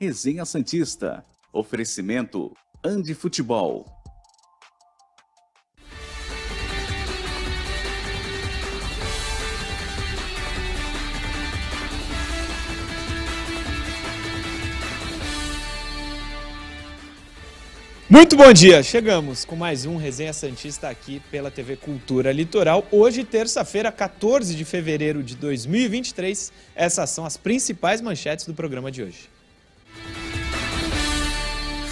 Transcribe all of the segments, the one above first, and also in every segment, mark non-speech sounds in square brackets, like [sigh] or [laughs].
Resenha Santista. Oferecimento Andi Futebol. Muito bom dia! Chegamos com mais um Resenha Santista aqui pela TV Cultura Litoral. Hoje, terça-feira, 14 de fevereiro de 2023. Essas são as principais manchetes do programa de hoje.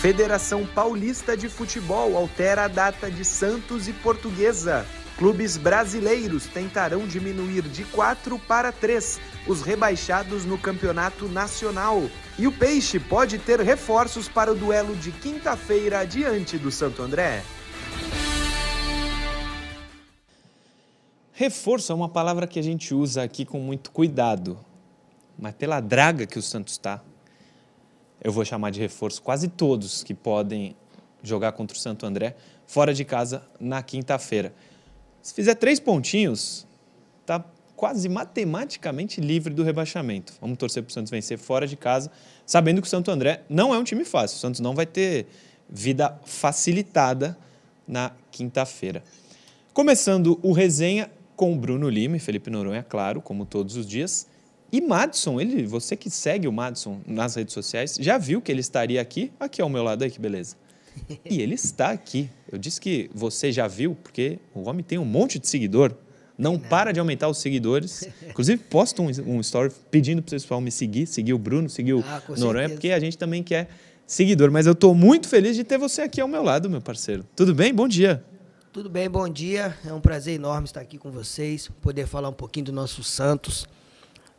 Federação Paulista de Futebol altera a data de Santos e Portuguesa. Clubes brasileiros tentarão diminuir de 4 para 3 os rebaixados no campeonato nacional. E o Peixe pode ter reforços para o duelo de quinta-feira diante do Santo André. Reforço é uma palavra que a gente usa aqui com muito cuidado, mas pela draga que o Santos está, eu vou chamar de reforço quase todos que podem jogar contra o Santo André fora de casa na quinta-feira. Se fizer três pontinhos, tá quase matematicamente livre do rebaixamento. Vamos torcer para o Santos vencer fora de casa, sabendo que o Santo André não é um time fácil. O Santos não vai ter vida facilitada na quinta-feira. Começando o resenha com o Bruno Lima e Felipe Noronha, claro, como todos os dias. E Madison, ele, você que segue o Madison nas redes sociais, já viu que ele estaria aqui, aqui ao meu lado aí, que beleza. E ele está aqui. Eu disse que você já viu, porque o homem tem um monte de seguidor. Não para de aumentar os seguidores. Inclusive, posto um, um story pedindo para o pessoal me seguir, seguir o Bruno, seguir o ah, Noronha, porque a gente também quer seguidor. Mas eu estou muito feliz de ter você aqui ao meu lado, meu parceiro. Tudo bem? Bom dia. Tudo bem, bom dia. É um prazer enorme estar aqui com vocês, poder falar um pouquinho do nosso Santos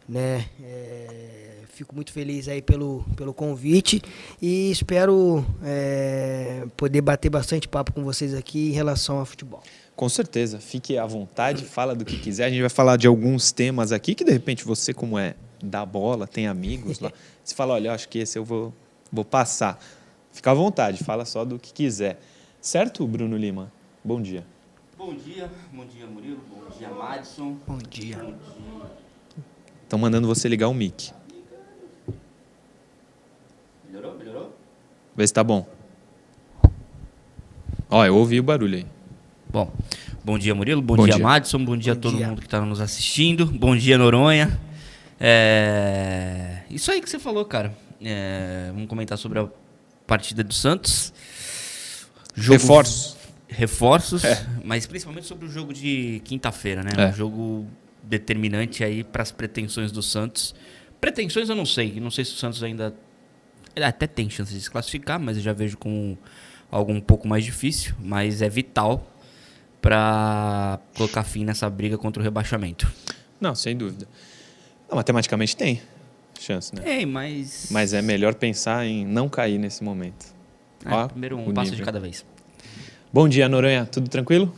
né? É, fico muito feliz aí pelo, pelo convite e espero é, poder bater bastante papo com vocês aqui em relação ao futebol. Com certeza, fique à vontade, fala do que quiser. A gente vai falar de alguns temas aqui que de repente você, como é da bola, tem amigos lá, [laughs] você fala, olha, eu acho que esse eu vou, vou passar. Fica à vontade, fala só do que quiser. Certo, Bruno Lima? Bom dia. Bom dia, bom dia Murilo, bom dia Madison. Bom dia. Bom dia. Estão mandando você ligar o mic. Melhorou? Melhorou? Vê se tá bom. Ó, eu ouvi o barulho aí. Bom, bom dia Murilo, bom, bom dia, dia Madison, bom dia bom a todo dia. mundo que está nos assistindo, bom dia Noronha. É... Isso aí que você falou, cara. É... Vamos comentar sobre a partida do Santos. Jogo... Reforços. Reforços, é. mas principalmente sobre o jogo de quinta-feira, né? É. Um jogo determinante aí para as pretensões do Santos. Pretensões eu não sei, não sei se o Santos ainda até tem chance de se classificar, mas eu já vejo com algo um pouco mais difícil, mas é vital para colocar fim nessa briga contra o rebaixamento. Não, sem dúvida. Não, matematicamente tem chance, né? Tem, mas mas é melhor pensar em não cair nesse momento. É, Ó, primeiro um passo nível. de cada vez. Bom dia, Noronha. Tudo tranquilo?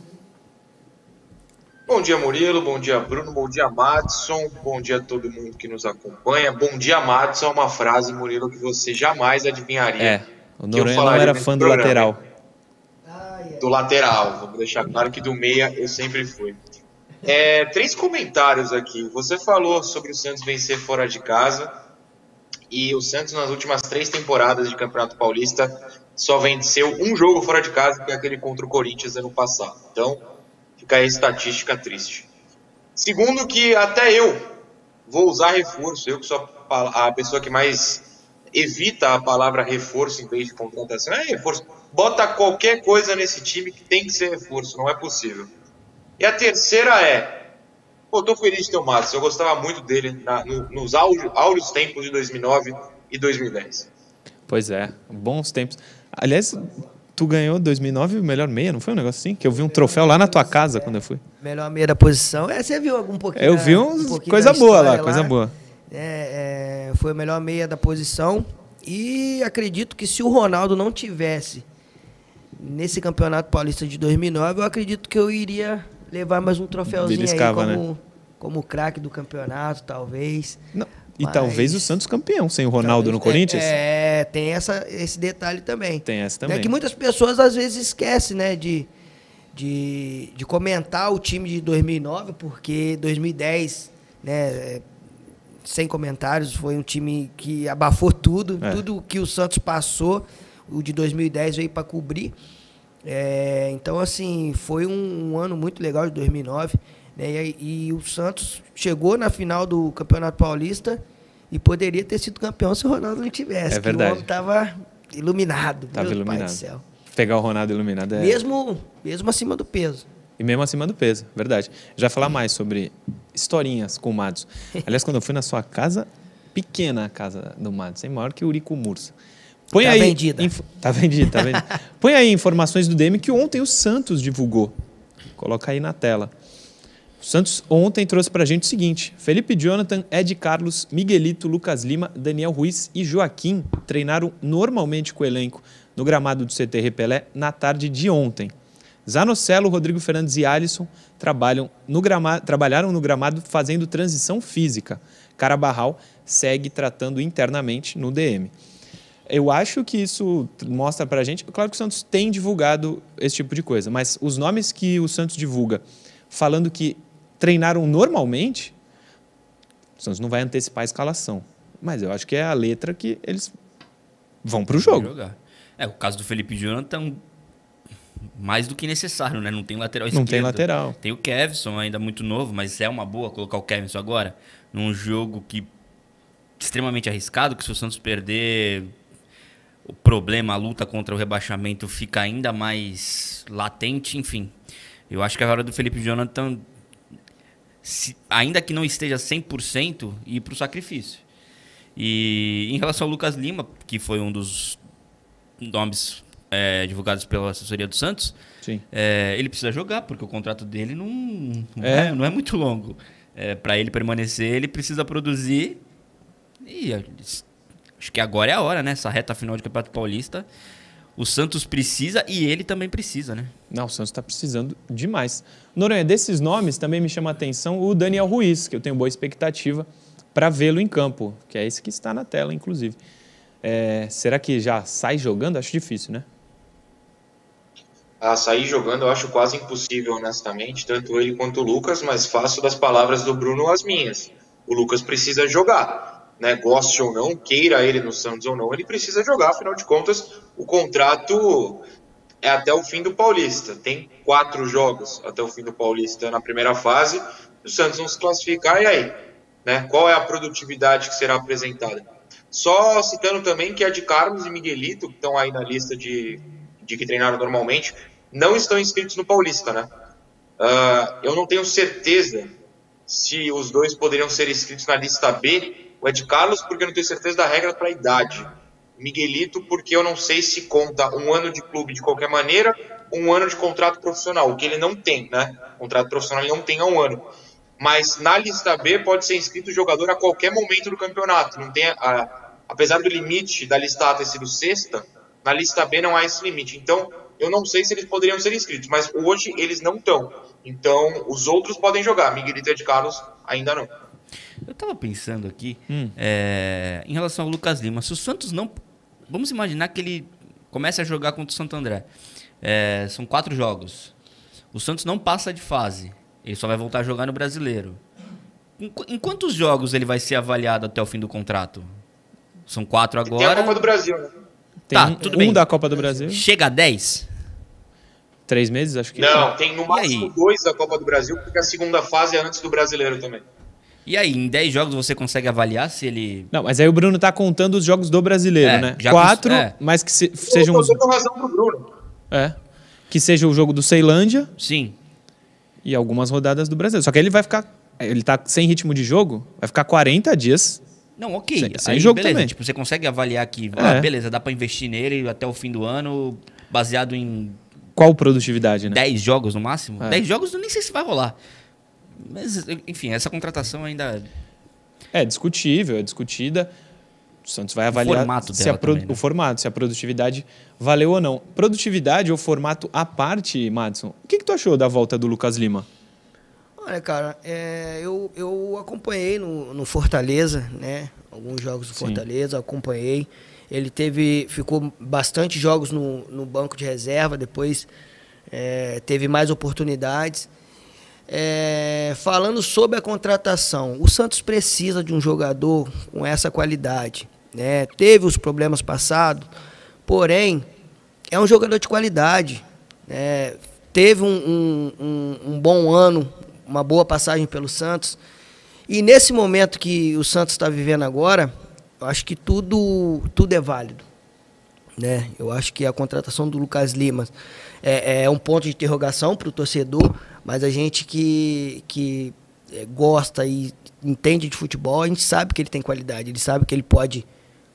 Bom dia, Murilo. Bom dia, Bruno. Bom dia, Madison. Bom dia a todo mundo que nos acompanha. Bom dia, Madison. É uma frase, Murilo, que você jamais adivinharia. É, o Noronha não era fã do programa. lateral. Do lateral. Vamos deixar claro que do meia eu sempre fui. É, três comentários aqui. Você falou sobre o Santos vencer fora de casa. E o Santos, nas últimas três temporadas de Campeonato Paulista, só venceu um jogo fora de casa, que é aquele contra o Corinthians ano passado. Então, A estatística triste. Segundo, que até eu vou usar reforço, eu que sou a pessoa que mais evita a palavra reforço em vez de contratação. É reforço. Bota qualquer coisa nesse time que tem que ser reforço, não é possível. E a terceira é, pô, tô feliz de ter o Matos, eu gostava muito dele na, no, nos áureos tempos de 2009 e 2010. Pois é, bons tempos. Aliás, tu ganhou 2009 o melhor meia, não foi um negócio assim? Que eu vi um troféu lá na tua casa quando eu fui. Melhor meia da posição. É, você viu algum pouquinho. Eu vi uns, um coisa boa lá, lá, coisa boa. É, é, foi o melhor meia da posição. E acredito que se o Ronaldo não tivesse nesse Campeonato Paulista de 2009, eu acredito que eu iria levar mais um troféuzinho Beliscava, aí como, né? como craque do campeonato, talvez. Não. E Mas... talvez o Santos campeão sem o Ronaldo talvez, no Corinthians. É, tem essa, esse detalhe também. Tem essa também. É que muitas pessoas às vezes esquecem, né, de, de, de comentar o time de 2009, porque 2010, né, sem comentários. Foi um time que abafou tudo, é. tudo que o Santos passou. O de 2010 veio para cobrir. É, então, assim, foi um, um, ano muito legal de 2009. Né? E, e, o Santos chegou na final do Campeonato Paulista e poderia ter sido campeão se o Ronaldo não tivesse. É verdade. o homem estava iluminado. Tava iluminado. Pegar o Ronaldo iluminado é... Mesmo, mesmo acima do peso. E mesmo acima do peso, verdade. Já falar mais sobre historinhas com o Mados. [laughs] Aliás, quando eu fui na sua casa, pequena a casa do Mados, é maior que o Urico Mursa. Põe tá aí, vendida. Inf... Tá vendida, tá vendida. [laughs] Põe aí informações do DM que ontem o Santos divulgou. Coloca aí na tela. O Santos ontem trouxe pra gente o seguinte: Felipe Jonathan, Ed Carlos, Miguelito, Lucas Lima, Daniel Ruiz e Joaquim treinaram normalmente com o elenco no gramado do CT Repelé na tarde de ontem. Zanocelo, Rodrigo Fernandes e Alisson trabalham no gramado, trabalharam no gramado fazendo transição física. Carabarral segue tratando internamente no DM. Eu acho que isso mostra para a gente. Claro que o Santos tem divulgado esse tipo de coisa, mas os nomes que o Santos divulga, falando que treinaram normalmente, o Santos não vai antecipar a escalação. Mas eu acho que é a letra que eles vão para o jogo. É, o caso do Felipe Jonathan mais do que necessário, né? Não tem lateral esquerdo. Não tem lateral. Tem o Kevson, ainda muito novo, mas é uma boa colocar o Kevson agora num jogo que extremamente arriscado, que se o Santos perder, o problema, a luta contra o rebaixamento fica ainda mais latente, enfim. Eu acho que a hora do Felipe Jonathan, se, ainda que não esteja 100%, ir para o sacrifício. E em relação ao Lucas Lima, que foi um dos nomes é, divulgados pela assessoria do Santos, é, ele precisa jogar, porque o contrato dele não, não, é. é não é, muito longo. É, Para ele permanecer, ele precisa produzir. E acho que agora é a hora, né? Essa reta final de Campeonato Paulista. O Santos precisa e ele também precisa, né? Não, o Santos está precisando demais. Noronha, desses nomes também me chama a atenção o Daniel Ruiz, que eu tenho boa expectativa para vê-lo em campo, que é esse que está na tela, inclusive. É, será que já sai jogando? Acho difícil, né? a sair jogando eu acho quase impossível, honestamente, tanto ele quanto o Lucas, mas faço das palavras do Bruno as minhas. O Lucas precisa jogar, né? Goste ou não, queira ele no Santos ou não, ele precisa jogar, afinal de contas, o contrato é até o fim do Paulista. Tem quatro jogos até o fim do Paulista na primeira fase. O Santos não se classificar, e aí? Né? Qual é a produtividade que será apresentada? Só citando também que a de Carlos e Miguelito, que estão aí na lista de, de que treinaram normalmente, não estão inscritos no Paulista, né? Uh, eu não tenho certeza se os dois poderiam ser inscritos na lista B. O Ed Carlos, porque eu não tenho certeza da regra para a idade. Miguelito, porque eu não sei se conta um ano de clube de qualquer maneira, um ano de contrato profissional, o que ele não tem, né? Contrato profissional ele não tem há um ano. Mas na lista B pode ser inscrito o jogador a qualquer momento do campeonato. Não tem a, apesar do limite da lista A ter sido sexta, na lista B não há esse limite. Então, eu não sei se eles poderiam ser inscritos, mas hoje eles não estão. Então, os outros podem jogar. Miguelito e Ed Carlos ainda não. Eu estava pensando aqui, hum. é, em relação ao Lucas Lima, se o Santos não. Vamos imaginar que ele comece a jogar contra o Santo André. É, são quatro jogos. O Santos não passa de fase. Ele só vai voltar a jogar no brasileiro. Em, em quantos jogos ele vai ser avaliado até o fim do contrato? São quatro agora. Tem a Copa do Brasil, né? Tem tá, um, tudo um bem. da Copa do Brasil. Chega a 10? Três meses, acho que. Não, tem no máximo dois da Copa do Brasil, porque a segunda fase é antes do brasileiro também. E aí, em 10 jogos você consegue avaliar se ele. Não, mas aí o Bruno tá contando os jogos do brasileiro, é, né? Quatro, é. mas que se, sejam. Eu tô razão pro Bruno. É. Que seja o jogo do Ceilândia. Sim. E algumas rodadas do Brasil. Só que ele vai ficar. Ele tá sem ritmo de jogo, vai ficar 40 dias. Não, ok. Sem, sem aí, jogo beleza. também. Tipo, você consegue avaliar aqui, é. ah, beleza, dá para investir nele até o fim do ano, baseado em qual produtividade, né? 10 jogos no máximo? É. 10 jogos eu nem sei se vai rolar. Mas, enfim, essa contratação ainda. É discutível, é discutida. O Santos vai avaliar o formato, se a pro... também, né? o formato, se a produtividade valeu ou não. Produtividade ou formato à parte, Madison, o que, que tu achou da volta do Lucas Lima? Olha, cara, é, eu, eu acompanhei no, no Fortaleza, né? Alguns jogos do Fortaleza, Sim. acompanhei. Ele teve, ficou bastante jogos no, no banco de reserva, depois é, teve mais oportunidades. É, falando sobre a contratação, o Santos precisa de um jogador com essa qualidade. Né? Teve os problemas passados, porém, é um jogador de qualidade. Né? Teve um, um, um, um bom ano, uma boa passagem pelo Santos. E nesse momento que o Santos está vivendo agora, eu acho que tudo, tudo é válido. Né? Eu acho que a contratação do Lucas Lima é, é um ponto de interrogação para o torcedor, mas a gente que, que é, gosta e entende de futebol, a gente sabe que ele tem qualidade, ele sabe que ele pode,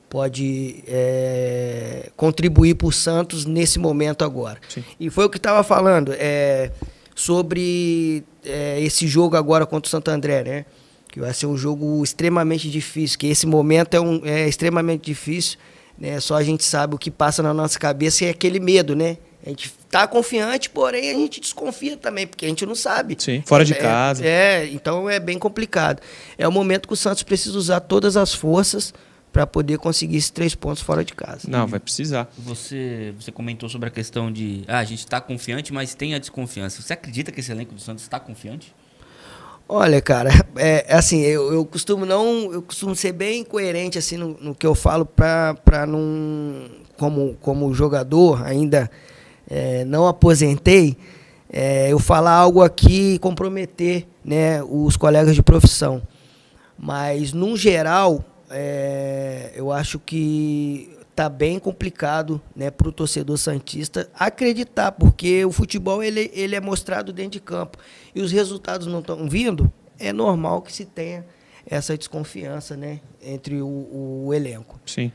pode é, contribuir para o Santos nesse momento agora. Sim. E foi o que estava falando é, sobre é, esse jogo agora contra o Santo André, né? Que vai ser um jogo extremamente difícil, que esse momento é, um, é extremamente difícil. Né? Só a gente sabe o que passa na nossa cabeça e é aquele medo, né? A gente está confiante, porém a gente desconfia também, porque a gente não sabe. Sim, fora de é, casa. É, então é bem complicado. É o momento que o Santos precisa usar todas as forças para poder conseguir esses três pontos fora de casa. Não, vai precisar. Você, você comentou sobre a questão de ah, a gente está confiante, mas tem a desconfiança. Você acredita que esse elenco do Santos está confiante? Olha, cara, [laughs] é, é assim, eu, eu costumo não, eu costumo ser bem coerente assim no, no que eu falo para não, como como jogador ainda é, não aposentei, é, eu falar algo aqui e comprometer né, os colegas de profissão. Mas, no geral, é, eu acho que está bem complicado né, para o torcedor Santista acreditar, porque o futebol ele, ele é mostrado dentro de campo e os resultados não estão vindo, é normal que se tenha essa desconfiança né, entre o, o elenco. Sim.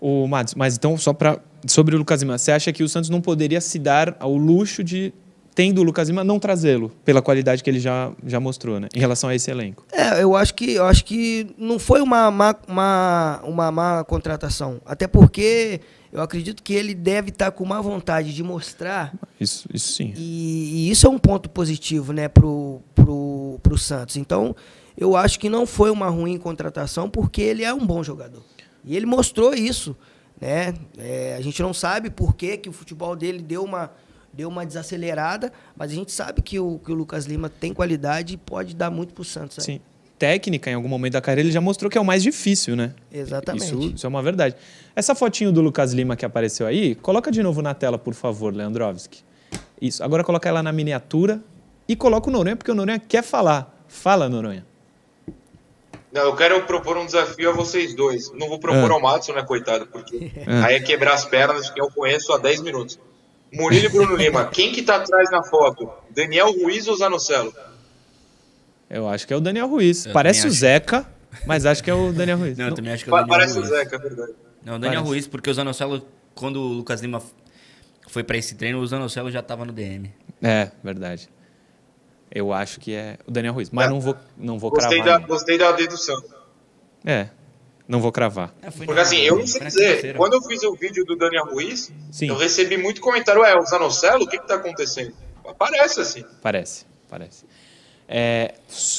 O Mads, mas então, só para sobre o Lucas Lima, você acha que o Santos não poderia se dar ao luxo de, tendo o Lucas Lima, não trazê-lo, pela qualidade que ele já, já mostrou, né? Em relação a esse elenco. É, eu acho que, eu acho que não foi uma má, uma, uma má contratação. Até porque eu acredito que ele deve estar com má vontade de mostrar. Isso, isso sim. E, e isso é um ponto positivo, né, pro, pro, pro Santos. Então, eu acho que não foi uma ruim contratação, porque ele é um bom jogador. E ele mostrou isso. Né? É, a gente não sabe por que, que o futebol dele deu uma, deu uma desacelerada, mas a gente sabe que o, que o Lucas Lima tem qualidade e pode dar muito para o Santos. Né? Sim. Técnica, em algum momento da carreira, ele já mostrou que é o mais difícil, né? Exatamente. Isso, isso é uma verdade. Essa fotinho do Lucas Lima que apareceu aí, coloca de novo na tela, por favor, Leandrovski. Isso. Agora coloca ela na miniatura e coloca o Noronha, porque o Noronha quer falar. Fala, Noronha. Não, eu quero propor um desafio a vocês dois. Não vou propor ah. ao Matson, né, coitado, porque ah. aí é quebrar as pernas de quem eu conheço há 10 minutos. Murilo e Bruno Lima, quem que tá atrás na foto? Daniel Ruiz ou Zanocelo? Eu acho que é o Daniel Ruiz. Eu Parece o Zeca, mas acho que é o Daniel Ruiz. Não, eu também acho que é o Daniel Parece Ruiz. o Zeca, é verdade. Não, o Daniel Parece. Ruiz, porque o Zanocelo, quando o Lucas Lima foi para esse treino, o Zanocelo já tava no DM. É, verdade. Eu acho que é o Daniel Ruiz, mas é. não vou, não vou gostei cravar. Da, gostei da dedução. É, não vou cravar. É, Porque assim, eu não sei dizer, quando eu fiz o vídeo do Daniel Ruiz, Sim. eu recebi muito comentário, é, o Zanocelo, o que que tá acontecendo? Parece assim. Parece, parece. É,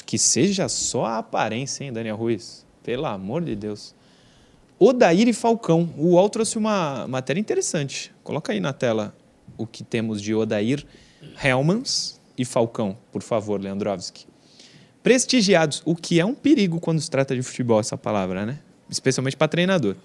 que seja só a aparência, hein, Daniel Ruiz? Pelo amor de Deus. Odair e Falcão. O UOL trouxe uma matéria interessante. Coloca aí na tela o que temos de Odair Helmans e Falcão, por favor, Leandrovski. Prestigiados, o que é um perigo quando se trata de futebol, essa palavra, né? Especialmente para treinador.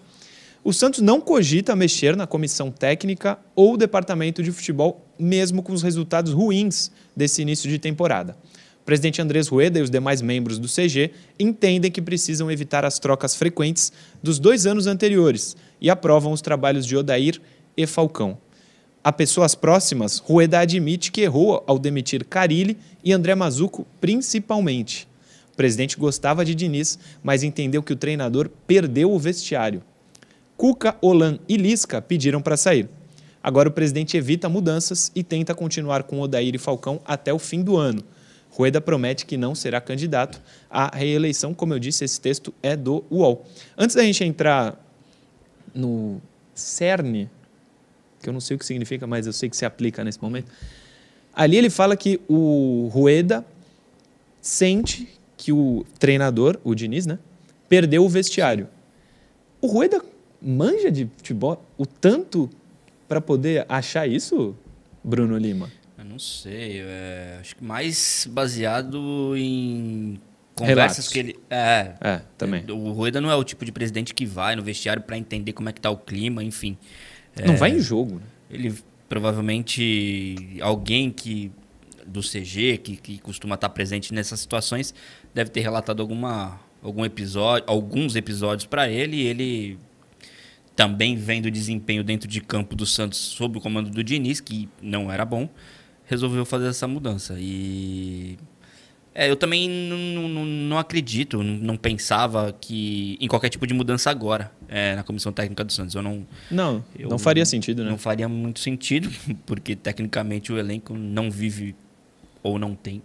O Santos não cogita mexer na comissão técnica ou departamento de futebol, mesmo com os resultados ruins desse início de temporada. O presidente Andrés Rueda e os demais membros do CG entendem que precisam evitar as trocas frequentes dos dois anos anteriores e aprovam os trabalhos de Odair e Falcão a pessoas próximas, Rueda admite que errou ao demitir Carilli e André Mazuco principalmente. Presidente gostava de Diniz, mas entendeu que o treinador perdeu o vestiário. Cuca, Olan e Lisca pediram para sair. Agora o presidente evita mudanças e tenta continuar com Odair e Falcão até o fim do ano. Rueda promete que não será candidato à reeleição. Como eu disse, esse texto é do UOL. Antes da gente entrar no cerne que eu não sei o que significa, mas eu sei que se aplica nesse momento. Ali ele fala que o Rueda sente que o treinador, o Diniz, né, perdeu o vestiário. O Rueda manja de futebol o tanto para poder achar isso, Bruno Lima? não sei. É, acho que mais baseado em conversas Relatos. que ele. É. É, também. O Rueda não é o tipo de presidente que vai no vestiário para entender como é que tá o clima, enfim. Não vai em jogo. né? Ele provavelmente alguém que do CG que, que costuma estar presente nessas situações deve ter relatado alguma algum episódio, alguns episódios para ele e ele também vendo o desempenho dentro de campo do Santos sob o comando do Diniz, que não era bom, resolveu fazer essa mudança. E é, eu também não, acredito, não, não pensava que em qualquer tipo de mudança agora é, na comissão técnica do Santos. Eu não, Não, eu não faria sentido, né? não faria muito sentido, [laughs] porque tecnicamente o elenco não vive ou não tem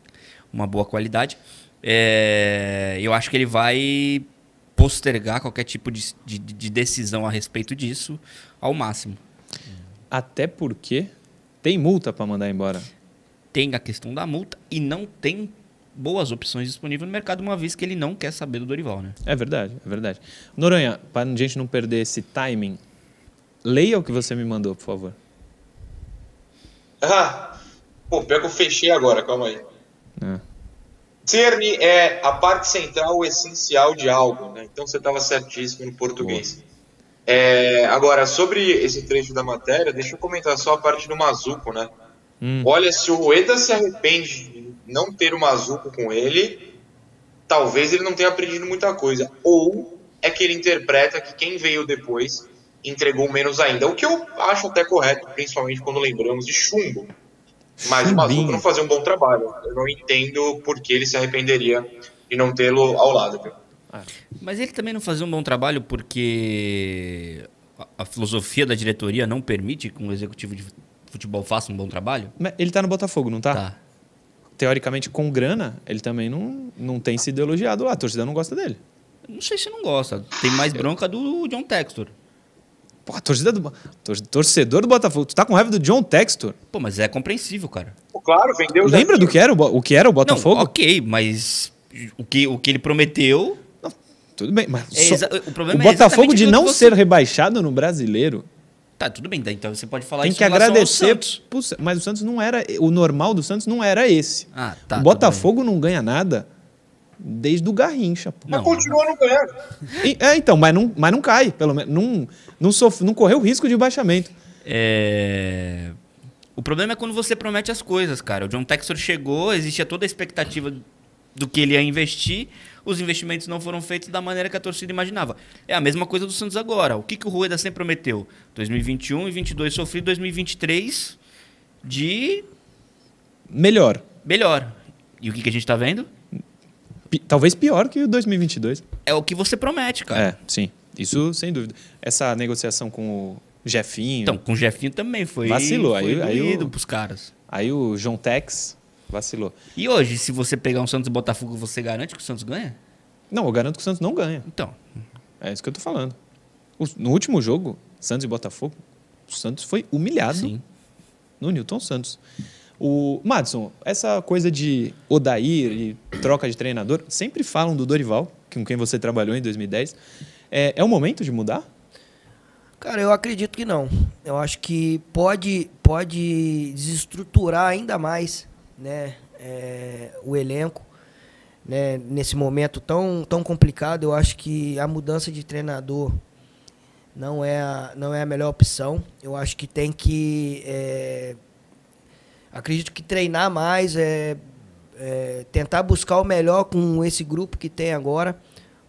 uma boa qualidade. É, eu acho que ele vai postergar qualquer tipo de, de, de decisão a respeito disso ao máximo. Até porque tem multa pra mandar embora. Tem a questão da multa e não tem boas opções disponíveis no mercado, uma vez que ele não quer saber do Dorival, né? É verdade, é verdade. Noronha, para a gente não perder esse timing, leia o que você me mandou, por favor. Ah, [laughs] pô, pior que eu fechei agora, calma aí. É. Cerne é a parte central essencial de algo, né? Então você estava certíssimo no português. É, agora, sobre esse trecho da matéria, deixa eu comentar só a parte do Mazuco, né? Hum. Olha, se o Rueda se arrepende de não ter o Mazuco com ele, talvez ele não tenha aprendido muita coisa. Ou é que ele interpreta que quem veio depois entregou menos ainda. O que eu acho até correto, principalmente quando lembramos de Chumbo. Mas o Mazuco não fazia um bom trabalho. Eu não entendo por que ele se arrependeria de não tê-lo ao lado. viu? Mas ele também não fazia um bom trabalho porque a, filosofia da diretoria não permite que um executivo de futebol faça um bom trabalho? Ele tá no Botafogo, não tá? Teoricamente, com grana, ele também não, não tem sido elogiado lá. A torcida não gosta dele. Não sei se não gosta. Tem mais bronca do John Textor. Pô, a torcida do. tor- Torcedor do Botafogo. Tu tá com raiva do John Textor? Pô, mas é compreensível, cara. Pô, Claro, vendeu Lembra do que era o, o que era o Botafogo? Não, ok, mas o que, o que ele prometeu. Tudo bem, mas É só- o o problema é Botafogo de não ser rebaixado no brasileiro Tá, tudo bem, então você pode falar tem isso que agradecer. Santos. pro mas o Santos não era. O normal do Santos não era esse. Ah, tá. o tudo Botafogo não ganha nada desde o Garrincha. Pô. Mas Não. continua não ganhando. É, então, mas não, mas não cai, pelo menos. Não, não, sof- não correu risco de baixamento. É... O problema é quando você promete as coisas, cara. O John Textor chegou, existia toda a expectativa do que ele ia investir, os investimentos não foram feitos da maneira que a torcida imaginava. É a mesma coisa do Santos agora. O que, que o Rueda sempre prometeu? 2021 e 2022 sofri, 2023 de Melhor. melhor. E o que, que a gente tá vendo? Talvez pior que o 2022. É o que você promete, cara. É, sim. Isso sem dúvida. Essa negociação com o Jefinho. Então, com o Jefinho também foi, Vacilou, foi aí- aí o- pros caras. Aí o João Tex vacilou. E hoje, se você pegar um Santos e Botafogo, você garante que o Santos ganha? Não, eu garanto que o Santos não ganha. Então, É isso que eu tô falando. O- no último jogo, Santos e Botafogo, o Santos foi humilhado sim. no Newton Santos. O Madison, essa coisa de Odair e troca de treinador, sempre falam do Dorival, com quem você trabalhou em 2010. É, é o momento de mudar? Cara, eu acredito que não. Eu acho que pode, pode desestruturar ainda mais né, é, o elenco. Né, nesse momento tão, tão complicado, eu acho que a mudança de treinador não é a, não é a melhor opção. Eu acho que tem que. é, acredito que treinar mais, é, é, tentar buscar o melhor com esse grupo que tem agora,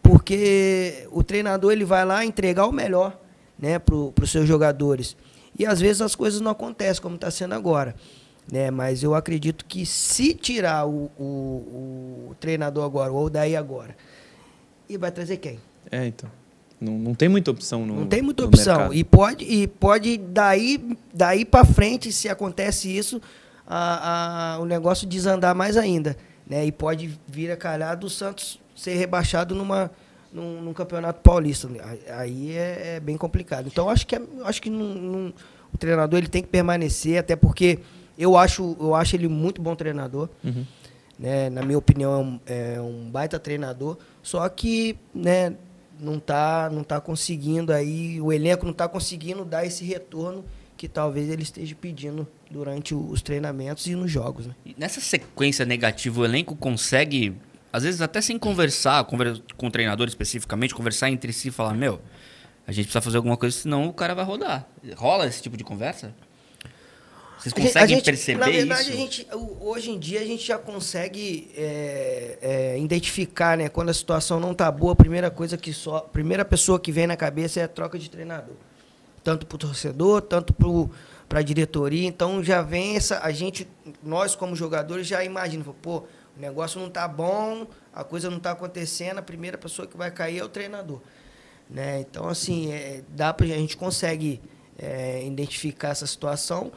porque o treinador ele vai lá entregar o melhor né, para os seus jogadores. E às vezes as coisas não acontecem como está sendo agora. Né? Mas eu acredito que se tirar o, o, o treinador agora, ou daí agora, e vai trazer quem? É, então. Não, não tem muita opção no Não tem muita opção. mercado. E pode, e pode daí, daí para frente, se acontece isso, a, a- o negócio desandar mais ainda. Né? E pode vir a calhar do Santos ser rebaixado numa, num, num campeonato paulista. Aí é, é bem complicado. Então acho que, é- acho que não- não- o treinador ele tem que permanecer, até porque eu acho, eu acho ele muito bom treinador. Uhum. Né? Na minha opinião, é um, é um baita treinador. Só que né, não está não tá conseguindo aí, o elenco não está conseguindo dar esse retorno que talvez ele esteja pedindo durante os treinamentos e nos jogos. Né? E nessa sequência negativa, o elenco consegue, às vezes até sem conversar conver com o treinador especificamente, conversar entre si e falar, meu, a gente precisa fazer alguma coisa, senão o cara vai rodar. Rola esse tipo de conversa? Vocês conseguem gente, perceber na verdade, isso? A gente, hoje em dia a gente já consegue é, é, identificar, né? Quando a situação não tá boa, a primeira coisa que só, a primeira pessoa que vem na cabeça é a troca de treinador, tanto para o torcedor, tanto para a diretoria. Então já vem essa, a gente, nós como jogadores já imagina, pô, o negócio não tá bom, a coisa não tá acontecendo, a primeira pessoa que vai cair é o treinador, né? Então assim, é, dá para a gente consegue é, identificar essa situação.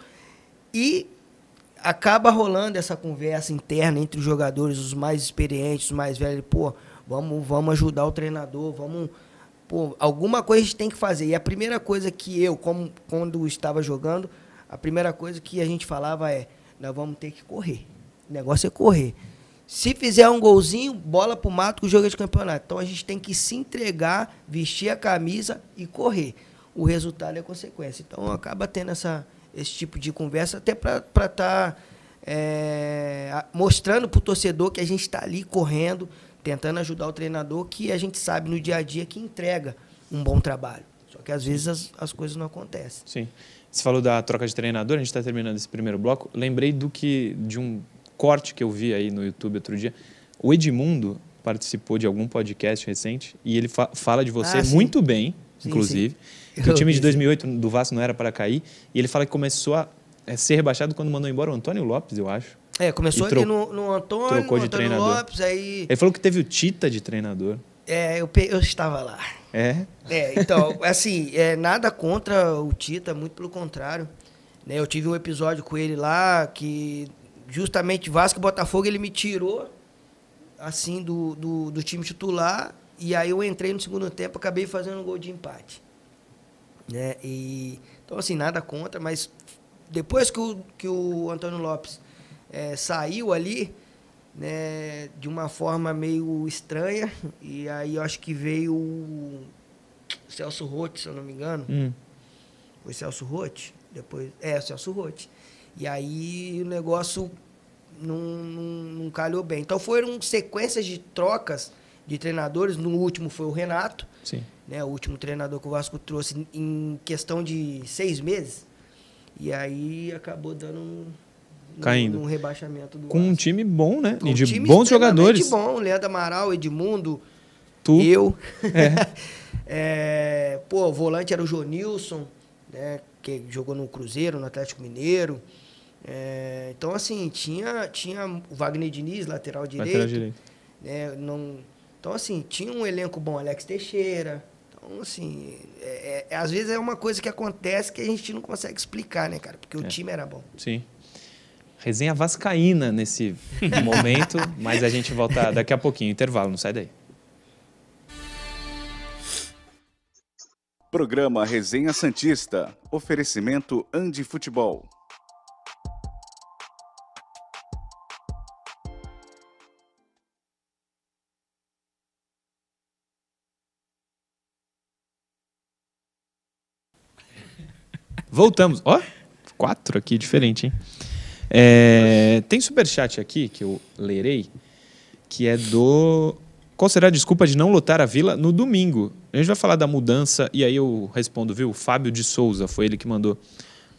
E acaba rolando essa conversa interna entre os jogadores, os mais experientes, os mais velhos. Pô, vamos, vamos ajudar o treinador, vamos. Pô, alguma coisa a gente tem que fazer. E a primeira coisa que eu, como, quando estava jogando, a primeira coisa que a gente falava é: nós vamos ter que correr. O negócio é correr. Se fizer um golzinho, bola pro mato que o jogo é de campeonato. Então a gente tem que se entregar, vestir a camisa e correr. O resultado é consequência. Então acaba tendo essa, esse tipo de conversa, até para estar tá, é, mostrando para o torcedor que a gente está ali correndo, tentando ajudar o treinador, que a gente sabe no dia a dia que entrega um bom trabalho. Só que às vezes as, as coisas não acontecem. Sim. Você falou da troca de treinador, a gente está terminando esse primeiro bloco. Lembrei do que de um corte que eu vi aí no YouTube outro dia. O Edmundo participou de algum podcast recente e ele fa fala de você ah, muito bem, sim, inclusive. Sim [laughs] que o time de 2008 do Vasco não era para cair. E ele fala que começou a ser rebaixado quando mandou embora o Antônio Lopes, eu acho. É, começou aqui no, no Antônio, trocou de Antônio treinador. Lopes, aí... Ele falou que teve o Tita de treinador. É, eu, eu estava lá. É? É, então, [laughs] assim, é, nada contra o Tita, muito pelo contrário. Né, eu tive um episódio com ele lá que justamente Vasco e Botafogo ele me tirou assim do, do, do time titular e aí eu entrei no segundo tempo acabei fazendo um gol de empate. Né? E, então, assim, nada contra, mas depois que o, que o Antônio Lopes é, saiu ali, né, de uma forma meio estranha, e aí eu acho que veio o Celso Rotti, se eu não me engano. Hum. Foi Celso Rotti? Depois, é, Celso Rotti. E aí o negócio não, não, não calhou bem. Então foram sequências de trocas de treinadores. No último foi o Renato. Sim né, o último treinador que o Vasco trouxe em questão de seis meses. E aí acabou dando um, Caindo. um rebaixamento do Com Vasco. um time bom, né? Com e de um bons jogadores. bom, Leandro Amaral, Edmundo, tu. eu. É. [laughs] é, pô, o volante era o Jonilson, né, que jogou no Cruzeiro, no Atlético Mineiro. É, então, assim, tinha, tinha o Wagner Diniz, lateral direito. Lateral direito. Né, não, então, assim, tinha um elenco bom, Alex Teixeira, então, assim, é, é, às vezes é uma coisa que acontece que a gente não consegue explicar, né, cara? Porque o é. time era bom. Sim. Resenha vascaína nesse [laughs] momento, mas a gente volta daqui a pouquinho. Intervalo, não sai daí. Programa Resenha Santista. Oferecimento Andi Futebol. Voltamos. Ó, quatro aqui, diferente, hein? É, tem superchat aqui que eu lerei, que é do. Qual será a desculpa de não lotar a vila no domingo? A gente vai falar da mudança e aí eu respondo, viu? Fábio de Souza foi ele que mandou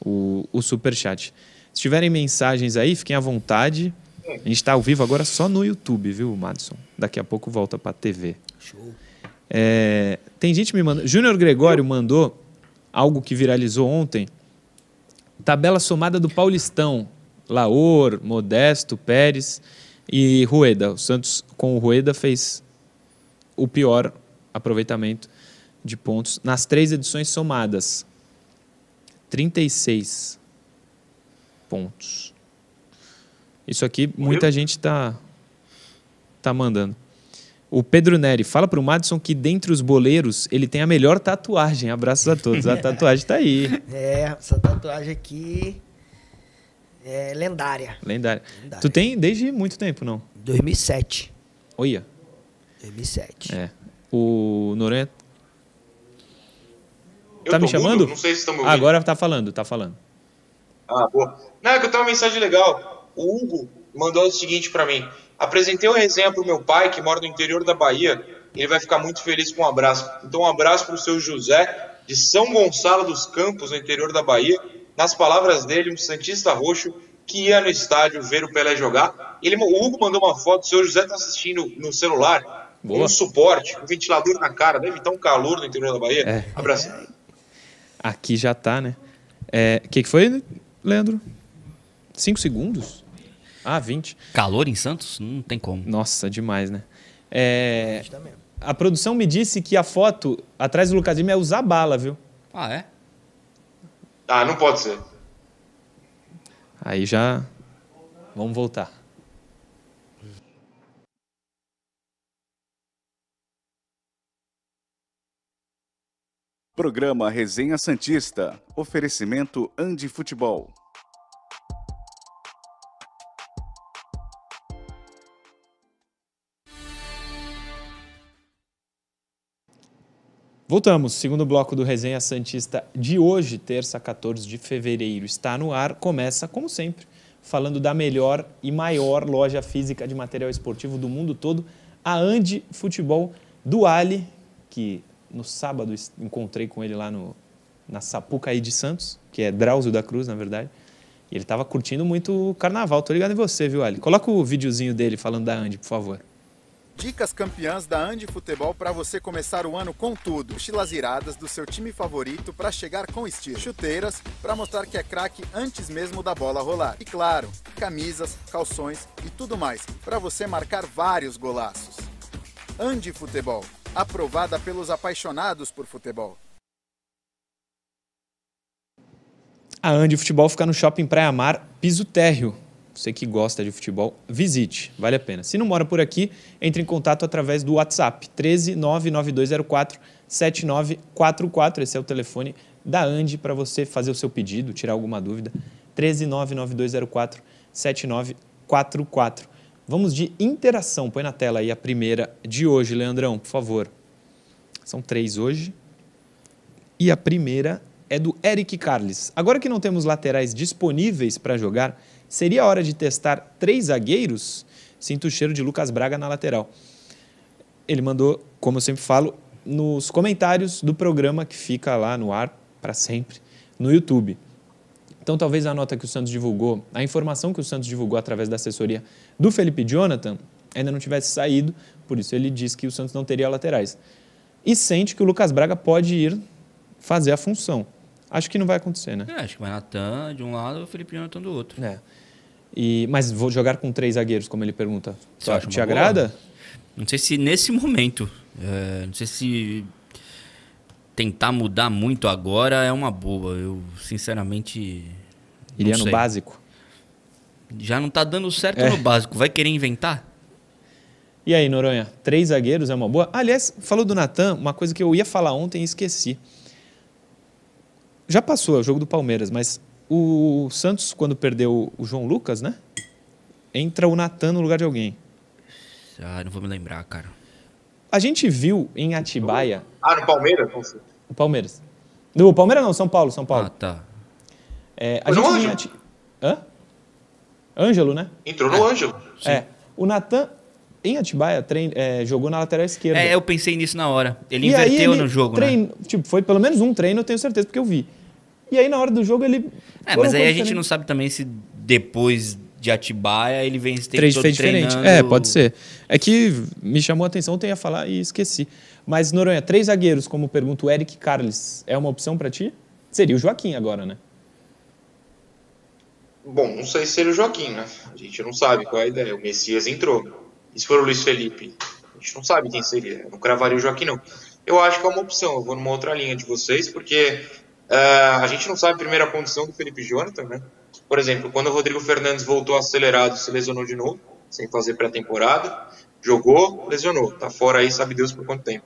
o, o superchat. Se tiverem mensagens aí, fiquem à vontade. A gente está ao vivo agora só no YouTube, viu, Madison? Daqui a pouco volta para a TV. Show. É, tem gente me mandando. Júnior Gregório mandou algo que viralizou ontem. Tabela somada do Paulistão. Laor, Modesto, Pérez e Rueda. O Santos, com o Rueda, fez o pior aproveitamento de pontos nas três edições somadas. 36 pontos. Isso aqui muita gente está tá mandando. O Pedro Neri fala para o Madison que dentre os boleiros ele tem a melhor tatuagem. Abraços a todos. A [laughs] tatuagem está aí. É, essa tatuagem aqui é lendária. lendária. Lendária. Tu tem desde muito tempo, não? 2007. Olha. 2007. É. O Noronha Eu tá me chamando? Não sei se estão me ouvindo. Agora tá falando, tá falando. Ah, boa. Não, é que eu tenho uma mensagem legal. O Hugo mandou o seguinte para mim. Apresentei o resenha pro meu pai, que mora no interior da Bahia. Ele vai ficar muito feliz com um abraço. Então, um abraço pro seu José, de São Gonçalo dos Campos, no interior da Bahia. Nas palavras dele, um Santista Roxo que ia no estádio ver o Pelé jogar. Ele, o Hugo mandou uma foto, o seu José está assistindo no celular, Boa. um suporte, um ventilador na cara, deve estar um calor no interior da Bahia. É. Abraço. Aqui já tá, né? O é, que, que foi, Leandro? Cinco segundos? Ah, 20. Calor em Santos? Não tem como. Nossa, demais, né? É, a produção me disse que a foto atrás do Lucas Lima é usar bala, viu? Ah, é? Ah, não pode ser. Aí já. Vamos voltar. Programa Resenha Santista. Oferecimento Andi Futebol. Voltamos, segundo bloco do Resenha Santista de hoje, terça, 14 de fevereiro. Está no ar, começa, como sempre, falando da melhor e maior loja física de material esportivo do mundo todo, a Andi Futebol do Ali, que no sábado encontrei com ele lá no, na Sapucaí de Santos, que é Drauzio da Cruz, na verdade. E ele estava curtindo muito o carnaval. Tô ligado em você, viu, Ali? Coloca o videozinho dele falando da Andi, por favor. Dicas campeãs da Andi Futebol para você começar o ano com tudo. Mochilas iradas do seu time favorito para chegar com estilo. Chuteiras para mostrar que é craque antes mesmo da bola rolar. E claro, camisas, calções e tudo mais para você marcar vários golaços. Andi Futebol, aprovada pelos apaixonados por futebol. A Andi Futebol fica no Shopping Praia Mar, piso térreo você que gosta de futebol, visite, vale a pena. Se não mora por aqui, entre em contato através do WhatsApp 13 99204 7944. Esse é o telefone da Andi para você fazer o seu pedido, tirar alguma dúvida. 13 99204 7944. Vamos de interação. Põe na tela aí a primeira de hoje, Leandrão, por favor. São três hoje. E a primeira é do Eric Carles. Agora que não temos laterais disponíveis para jogar, Seria hora de testar três zagueiros? Sinto o cheiro de Lucas Braga na lateral. Ele mandou, como eu sempre falo, nos comentários do programa que fica lá no ar para sempre no YouTube. Então, talvez a nota que o Santos divulgou, a informação que o Santos divulgou através da assessoria do Felipe Jonathan, ainda não tivesse saído, por isso ele disse que o Santos não teria laterais. E sente que o Lucas Braga pode ir fazer a função. Acho que não vai acontecer, né? É, acho que vai Natan de um lado e o Felipe Jonathan do outro. É. E, mas vou jogar com três zagueiros, como ele pergunta. Você acha te agrada? Boa? Não sei se nesse momento. É, não sei se tentar mudar muito agora é uma boa. Eu, sinceramente. Iria no básico? Já não está dando certo é. no básico. Vai querer inventar? E aí, Noronha? Três zagueiros é uma boa? Aliás, falou do Natan, uma coisa que eu ia falar ontem e esqueci. Já passou, é o jogo do Palmeiras, mas o Santos, quando perdeu o João Lucas, né? Entra o Natan no lugar de alguém. Ah, não vou me lembrar, cara. A gente viu em Atibaia. Ah, no Palmeiras? O Palmeiras. No Palmeiras não, São Paulo, São Paulo. Ah, tá. É, a gente viu em Ati... Hã? Ângelo, né? Entrou no Ângelo. É. O Natan, em Atibaia, trein... é, jogou na lateral esquerda. É, eu pensei nisso na hora. Ele e inverteu ele no jogo, treino... né? Tipo, foi pelo menos um treino, eu tenho certeza, porque eu vi. E aí, na hora do jogo, ele. É, mas aí a gente não sabe também se depois de Atibaia ele vem esse tempo Três fez diferente. É, pode ser. É que me chamou a atenção, eu ia falar e esqueci. Mas, Noronha, três zagueiros, como pergunta o Eric Carles, é uma opção para ti? Seria o Joaquim agora, né? Bom, não sei se seria o Joaquim, né? A gente não sabe qual é a ideia. O Messias entrou. E se for o Luiz Felipe? A gente não sabe quem seria. Eu não cravaria o Joaquim, não. Eu acho que é uma opção. Eu vou numa outra linha de vocês, porque Uh, a gente não sabe a primeira condição do Felipe Jonathan, né? Por exemplo, quando o Rodrigo Fernandes voltou acelerado, se lesionou de novo, sem fazer pré-temporada, jogou, lesionou, tá fora aí, sabe Deus por quanto tempo.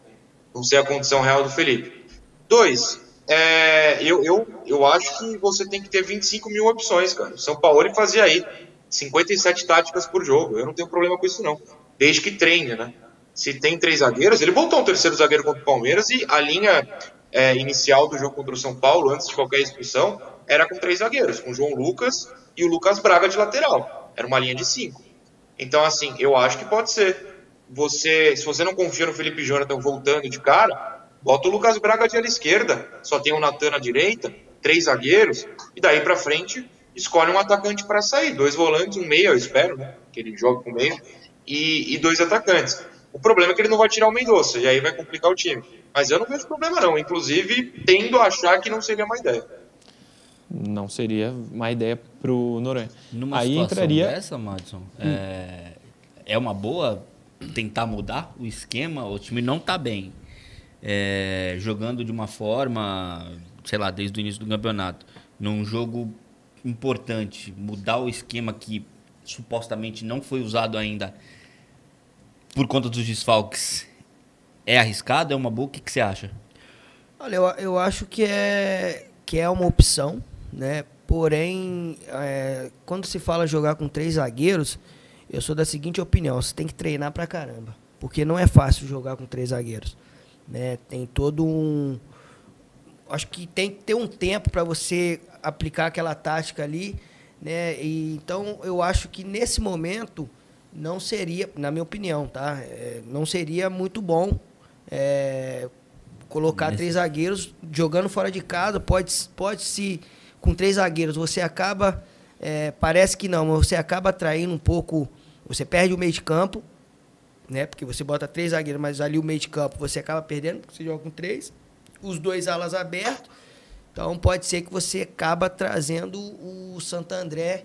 Não sei a condição real do Felipe. Dois, é, eu, eu, eu acho que você tem que ter 25 mil opções, cara. O São Paulo fazia aí 57 táticas por jogo. Eu não tenho problema com isso, não. Desde que treine, né? Se tem três zagueiros, ele botou um terceiro zagueiro contra o Palmeiras e a linha é, inicial do jogo contra o São Paulo, antes de qualquer expulsão, era com três zagueiros, com o João Lucas e o Lucas Braga de lateral. Era uma linha de cinco. Então, assim, eu acho que pode ser. Você, se você não confia no Felipe Jonathan voltando de cara, bota o Lucas Braga de ala esquerda, só tem o Natan na direita, três zagueiros, e daí para frente escolhe um atacante para sair. Dois volantes, um meio, eu espero, né? Que ele joga com meio, e, e dois atacantes. O problema é que ele não vai tirar o Mendonça, e aí vai complicar o time. Mas eu não vejo problema, não. Inclusive, tendo a achar que não seria uma ideia. Não seria uma ideia para o Noronha. Numa aí situação entraria. dessa, Madison, é, é uma boa tentar mudar o esquema? O time não está bem. É, jogando de uma forma, sei lá, desde o início do campeonato. Num jogo importante, mudar o esquema que supostamente não foi usado ainda por conta dos desfalques. É arriscado? É uma boa? O que, que você acha? Olha, eu, eu acho que é, que é uma opção, né? Porém, é, quando se fala jogar com três zagueiros, eu sou da seguinte opinião: você tem que treinar pra caramba. Porque não é fácil jogar com três zagueiros. Né? Tem todo um. Acho que tem que ter um tempo para você aplicar aquela tática ali. Né? E, então, eu acho que nesse momento não seria, na minha opinião, tá? É, não seria muito bom é, colocar três zagueiros jogando fora de casa. Pode, pode se com três zagueiros você acaba, é, parece que não, mas você acaba atraindo um pouco, você perde o meio de campo, né? Porque você bota três zagueiros, mas ali o meio de campo você acaba perdendo, porque você joga com três, os dois alas abertos. Então pode ser que você acaba trazendo o Santo André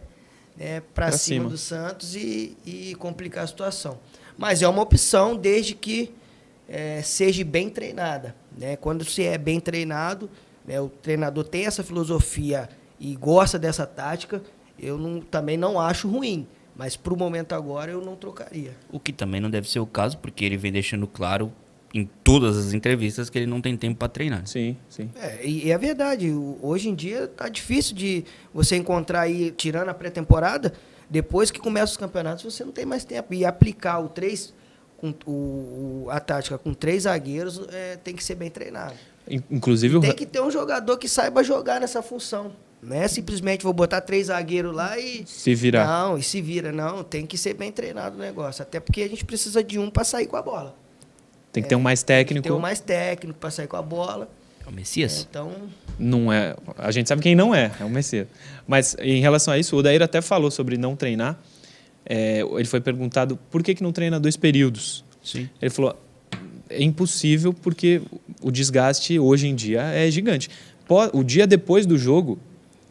né, para Pra cima, cima. do Santos e, e complicar a situação. Mas é uma opção desde que eh, seja bem treinada. Né? Quando se é bem treinado, né, o treinador tem essa filosofia e gosta dessa tática, eu não- também não acho ruim. Mas para o momento agora eu não trocaria. O que também não deve ser o caso, porque ele vem deixando claro em todas as entrevistas que ele não tem tempo para treinar. Sim, sim. É, e, e é verdade. Hoje em dia tá difícil de você encontrar aí, tirando a pré-temporada, depois que começa os campeonatos, você não tem mais tempo. E aplicar o três, com, o, a tática com três zagueiros é, tem que ser bem treinado. In- Inclusive o. Tem que ter um jogador que saiba jogar nessa função. Não é simplesmente vou botar três zagueiros lá e. Se virar. Não, e se vira. Não, tem que ser bem treinado o negócio. Até porque a gente precisa de um para sair com a bola. Tem que ter um mais Tem técnico. que ter um mais técnico para sair com a bola. É o Messias? Então, Não é. A gente sabe quem não é, é o Messias. Mas em relação a isso, o Odair até falou sobre não treinar. É, ele foi perguntado por que, que não treina dois períodos. Sim. Ele falou: é impossível porque o desgaste hoje em dia é gigante. O dia depois do jogo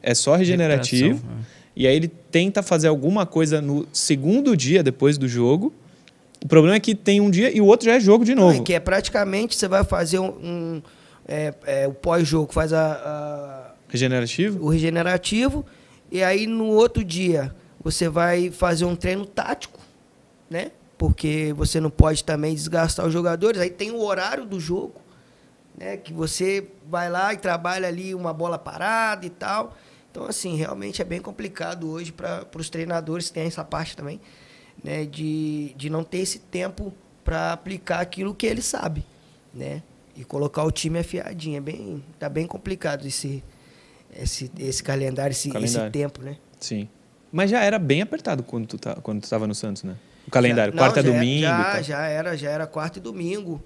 é só regenerativo. Recuperação, E aí ele tenta fazer alguma coisa no segundo dia depois do jogo. O problema é que tem um dia e o outro já é jogo de Não, novo. é que é praticamente você vai fazer um, um, é, é, o pós-jogo, faz a, a- Regenerativo? o regenerativo e aí no outro dia você vai fazer um treino tático, né? Porque você não pode também desgastar os jogadores. Aí tem o horário do jogo, né? Que você vai lá e trabalha ali uma bola parada e tal. Então assim realmente é bem complicado hoje para os treinadores tem essa parte também, né? De, de não ter esse tempo para aplicar aquilo que ele sabe, né? E colocar o time afiadinho. É bem, tá bem complicado esse, esse, esse calendário, esse, Calendário. esse tempo, né? Sim. Mas já era bem apertado quando tu, tá, quando tu tava no Santos, né? O calendário, Já- quarta já é- domingo. Já, já era, já era quarta e domingo,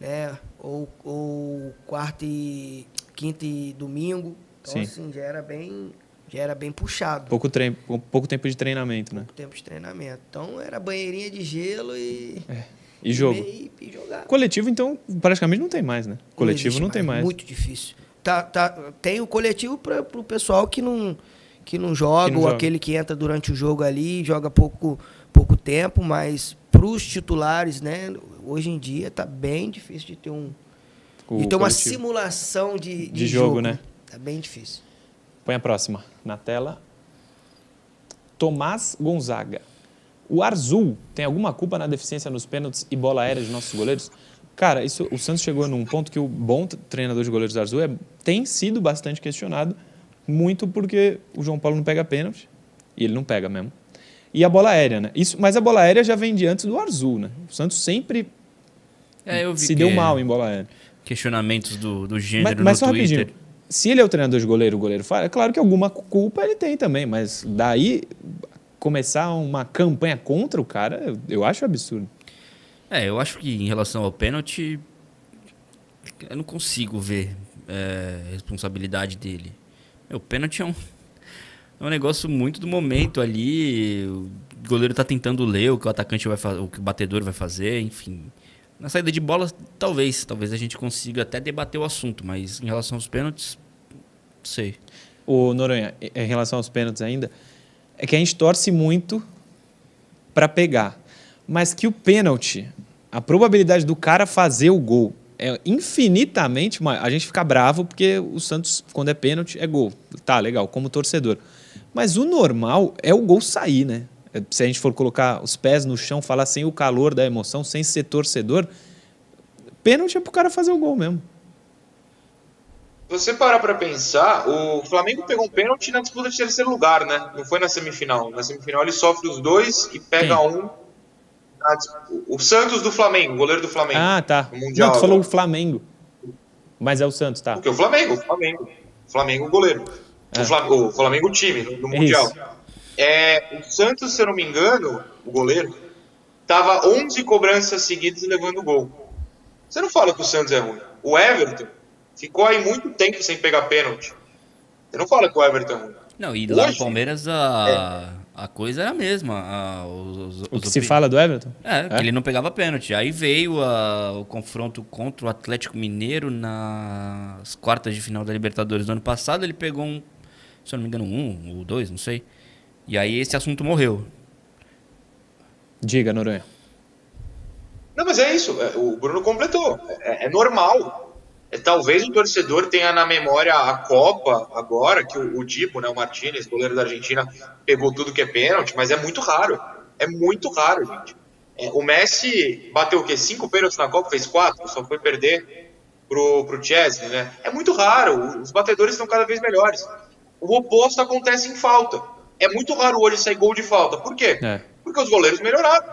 né? Ou, ou quarta e quinta e domingo. Então, Sim. assim, já era bem, já era bem puxado. Pouco, trein, pou- pouco tempo de treinamento, né? Pouco tempo de treinamento. Então era banheirinha de gelo e. E jogo. E, e jogar. Coletivo, então, praticamente não tem mais, né? Coletivo existe não tem mais. Muito difícil. Tá, tá, tem o coletivo para o pessoal que não, que não joga, Que não ou joga. aquele que entra durante o jogo ali, joga pouco, pouco tempo, mas para os titulares, né? Hoje em dia tá bem difícil de ter um. O de ter uma simulação de, de, De jogo, né? Tá bem difícil. Põe a próxima na tela. Tomás Gonzaga. O Arzul tem alguma culpa na deficiência nos pênaltis e bola aérea de nossos goleiros? Cara, isso, o Santos chegou num ponto que o bom treinador de goleiros Arzul é, tem sido bastante questionado, muito porque o João Paulo não pega pênalti, e ele não pega mesmo. E a bola aérea, né? Isso, mas a bola aérea já vem de antes do Arzul, né? O Santos sempre É, se deu mal em bola aérea. questionamentos do, do gênero mas, mas no só Twitter. Rapidinho. Se ele é o treinador de goleiro, o goleiro fala, é claro que alguma culpa ele tem também, mas daí começar uma campanha contra o cara, eu, acho absurdo. É, eu acho que em relação ao pênalti, eu não consigo ver é, responsabilidade dele. O pênalti é um, é um negócio muito do momento ali. O goleiro tá tentando ler o que o atacante vai fazer, o que o batedor vai fazer, enfim. Na saída de bola, talvez. Talvez a gente consiga até debater o assunto, mas em relação aos pênaltis, não sei. O Noronha, em relação aos pênaltis ainda, é que a gente torce muito para pegar. Mas que o pênalti, a probabilidade do cara fazer o gol é infinitamente maior. A gente fica bravo porque o Santos, quando é pênalti, é gol. Tá, legal, como torcedor. Mas o normal é o gol sair, né? Se a gente for colocar os pés no chão, falar sem o calor da emoção, sem ser torcedor, pênalti é pro cara fazer o gol mesmo. Se você parar para pensar, o Flamengo pegou um pênalti na disputa de terceiro lugar, né? Não foi na semifinal. Na semifinal ele sofre os dois e pega Quem? um. O Santos do Flamengo, o goleiro do Flamengo. Ah, tá. Mundial, Não, tu falou o Flamengo. Mas é o Santos, tá? Porque o Flamengo, o Flamengo. O Flamengo, o goleiro. É. O, Flamengo, o Flamengo, o time no, Mundial. É, o Santos, se eu não me engano, o goleiro, tava 11 cobranças seguidas levando gol. Você não fala que o Santos é ruim. O Everton ficou aí muito tempo sem pegar pênalti. Você não fala que o Everton é ruim. Não, e lá Hoje, no Palmeiras a, é. a coisa era a mesma. A, os, os, o que se fala do Everton? É, é, ele não pegava pênalti. Aí veio a, o confronto contra o Atlético Mineiro nas quartas de final da Libertadores do ano passado. Ele pegou um, se eu não me engano, um ou dois, não sei. E aí esse assunto morreu. Diga, Noronha. Não, mas é isso. É, o Bruno completou. É, é normal é, talvez o torcedor tenha na memória a Copa agora, que o, o Dipo, né, o Martinez, goleiro da Argentina, pegou tudo que é pênalti, mas é muito raro. É muito raro, gente. É, o Messi bateu o quê? Cinco pênaltis na Copa, fez quatro, só foi perder pro, pro Chesney, né? É muito raro, os batedores estão cada vez melhores. O oposto acontece em falta. É muito raro hoje sair gol de falta. Por quê? É. Porque os goleiros melhoraram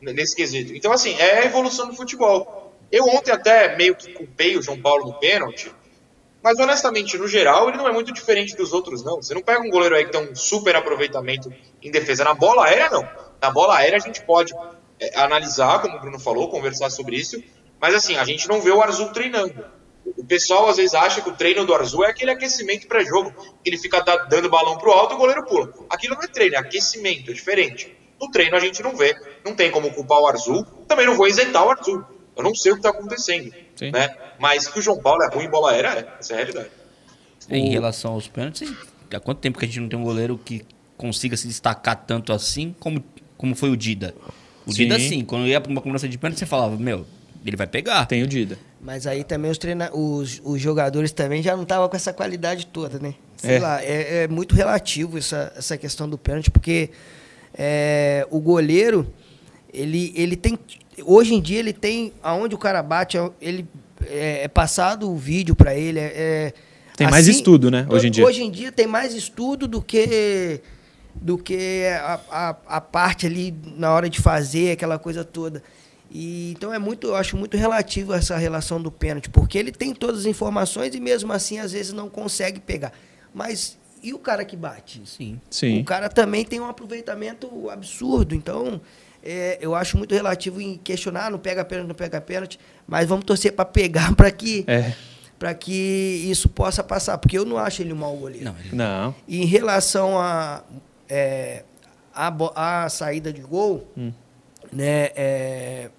nesse quesito. Então, assim, é a evolução do futebol. Eu ontem até meio que culpei o João Paulo no pênalti, mas honestamente, no geral, ele não é muito diferente dos outros, não. Você não pega um goleiro aí que tem um super aproveitamento em defesa. Na bola aérea, não. Na bola aérea a gente pode é, analisar, como o Bruno falou, conversar sobre isso, mas assim, a gente não vê o Arzu treinando. O pessoal às vezes acha que o treino do Arzu é aquele aquecimento pré-jogo, que ele fica dando balão pro alto e o goleiro pula. Aquilo não é treino, é aquecimento, é diferente. No treino a gente não vê, não tem como culpar o Arzu, também não vou isentar o Arzu. Eu não sei o que está acontecendo. Sim. Né? Mas que o João Paulo é ruim em bola aérea, é. Essa é a realidade. Em relação aos pênaltis, há quanto tempo que a gente não tem um goleiro que consiga se destacar tanto assim como, como foi o Dida? O sim. Dida, sim. Quando ia para uma cobrança de pênalti, você falava, meu, ele vai pegar. Tem o Dida. Mas aí também os, treina... os, os jogadores também já não estavam com essa qualidade toda, né? Sei é. lá, é, é, muito relativo essa, essa questão do pênalti, porque é, o goleiro, ele, ele tem hoje em dia ele tem aonde o cara bate, ele é, é passado o vídeo para ele, é, é, tem assim, mais estudo, né? Hoje em dia. Hoje em dia tem mais estudo do que do que a, a, a parte ali na hora de fazer aquela coisa toda. E, então é muito, eu acho muito relativo essa relação do pênalti, porque ele tem todas as informações e mesmo assim às vezes não consegue pegar. Mas e o cara que bate? Sim. Sim. O cara também tem um aproveitamento absurdo. Então, é, eu acho muito relativo em questionar, não pega pênalti, não pega pênalti, mas vamos torcer para pegar [laughs] para que é. para que isso possa passar, porque eu não acho ele um mau goleiro. Não. Ele... não. E em relação a é, a, a, saída de gol, hum. né? É,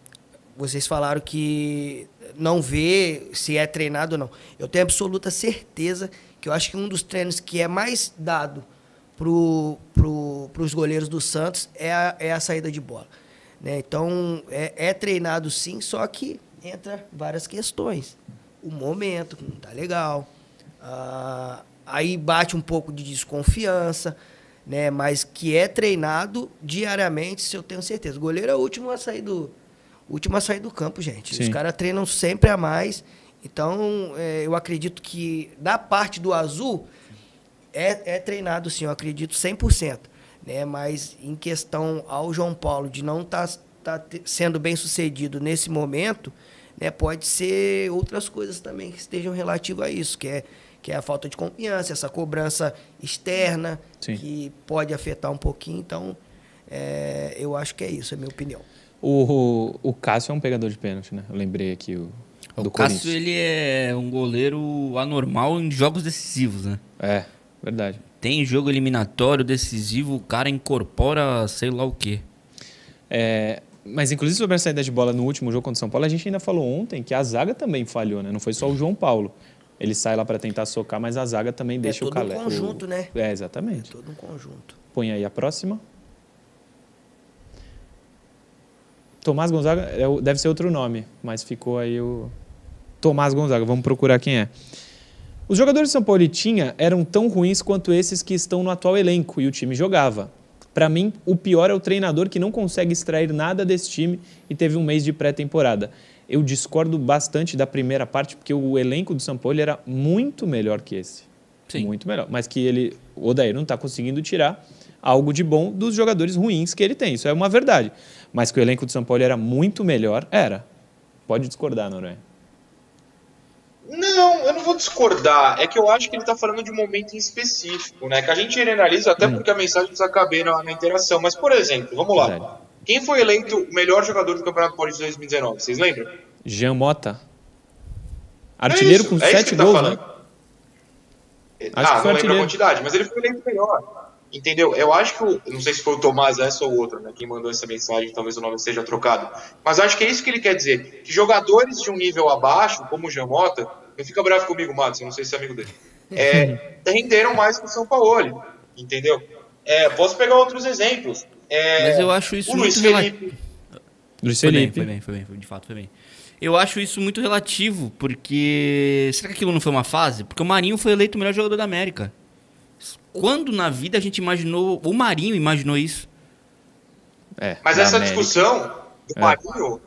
vocês falaram que não vê se é treinado ou não. Eu tenho absoluta certeza que eu acho que um dos treinos que é mais dado para os goleiros do Santos é a, é a saída de bola. Né? Então, é, é, treinado sim, só que entra várias questões. O momento, não está legal. Ah, aí bate um pouco de desconfiança, né? mas que é treinado diariamente, se eu tenho certeza. O goleiro é o último a sair do, último a sair do campo, gente. Sim. Os caras treinam sempre a mais. Então, é, eu acredito que da parte do azul é, é treinado, sim, eu acredito 100%. Né? Mas em questão ao João Paulo de não estar tá, tá sendo bem sucedido nesse momento, né, pode ser outras coisas também que estejam relativas a isso, que é, que é a falta de confiança, essa cobrança externa, Sim. que pode afetar um pouquinho. Então, é, eu acho que é isso, é a minha opinião. O, o, o Cássio é um pegador de pênalti, né? Eu lembrei aqui o, O do Cássio, ele é um goleiro anormal em jogos decisivos, né? É, verdade. Tem jogo eliminatório decisivo, o cara incorpora sei lá o quê. É, mas, inclusive, sobre a saída de bola no último jogo contra o São Paulo, a gente ainda falou ontem que a zaga também falhou, né? Não foi só o João Paulo. Ele sai lá para tentar socar, mas a zaga também deixa o todo um Calé. conjunto, o- né? É, É exatamente. todo um conjunto. Põe aí a próxima. Tomás Gonzaga é deve ser outro nome, mas ficou aí o. Tomás Gonzaga, vamos procurar quem é. Os jogadores de São Paulo tinha eram tão ruins quanto esses que estão no atual elenco e o time jogava. Para mim, o pior é o treinador que não consegue extrair nada desse time e teve um mês de pré-temporada. Eu discordo bastante da primeira parte, porque o elenco do São Paulo era muito melhor que esse. Sim. Muito melhor. Mas que ele, o Odair não está conseguindo tirar algo de bom dos jogadores ruins que ele tem. Isso é uma verdade. Mas que o elenco do São Paulo era muito melhor, era. Pode discordar, Noronha. Não, eu não vou discordar. É que eu acho que ele tá falando de um momento em específico, né? Que a gente generaliza até porque a mensagem precisa caber na, na interação. Mas, por exemplo, vamos lá. Verdade. Quem foi eleito o melhor jogador do Campeonato Paulista de 2019? Vocês lembram? Jean Mota. Artilheiro É com isso, é isso sete que ele tá gols, falando. né? ah, Acho que foi não lembro a artilheiro. quantidade, mas ele foi eleito melhor. Entendeu? Eu acho que o. Não sei se foi o Tomás essa ou outro, né? Quem mandou essa mensagem, talvez o nome seja trocado. Mas eu acho que é isso que ele quer dizer. Que jogadores de um nível abaixo, como o Jamota, não fica bravo comigo, Matos, eu não sei se é amigo dele. É, [laughs] renderam mais que o São Paulo. Entendeu? É, posso pegar outros exemplos. É, Mas eu acho isso o Luiz muito rela- Felipe. Luiz Foi bem, Felipe. foi bem, foi bem, foi, de fato foi bem. Eu acho isso muito relativo, porque. Será que aquilo não foi uma fase? Porque o Marinho foi eleito o melhor jogador da América. Quando na vida a gente imaginou. O Marinho imaginou isso. É, Mas essa América. discussão do É. Marinho,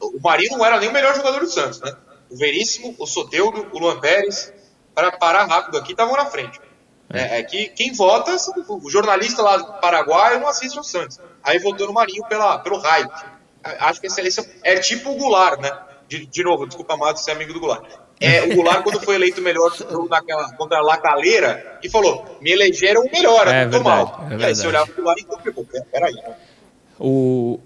o Marinho não era nem o melhor jogador do Santos, né? O Veríssimo, o Soteudo, o Luan Pérez, para parar rápido aqui, estavam na frente. É, é que quem vota, o jornalista lá do Paraguai não assiste ao Santos. Aí votou no Marinho pela, pelo hype. Acho que esse, esse é tipo o Goulart, né? De, de novo, desculpa, Mato, ser amigo do Goulart. É, o Goulart, quando foi eleito melhor jogo naquela, contra a Lacaleira, e falou: me elegeram o melhor, É eu tô verdade, mal. é e aí você olhava pro Goulart e então, pô, peraí? O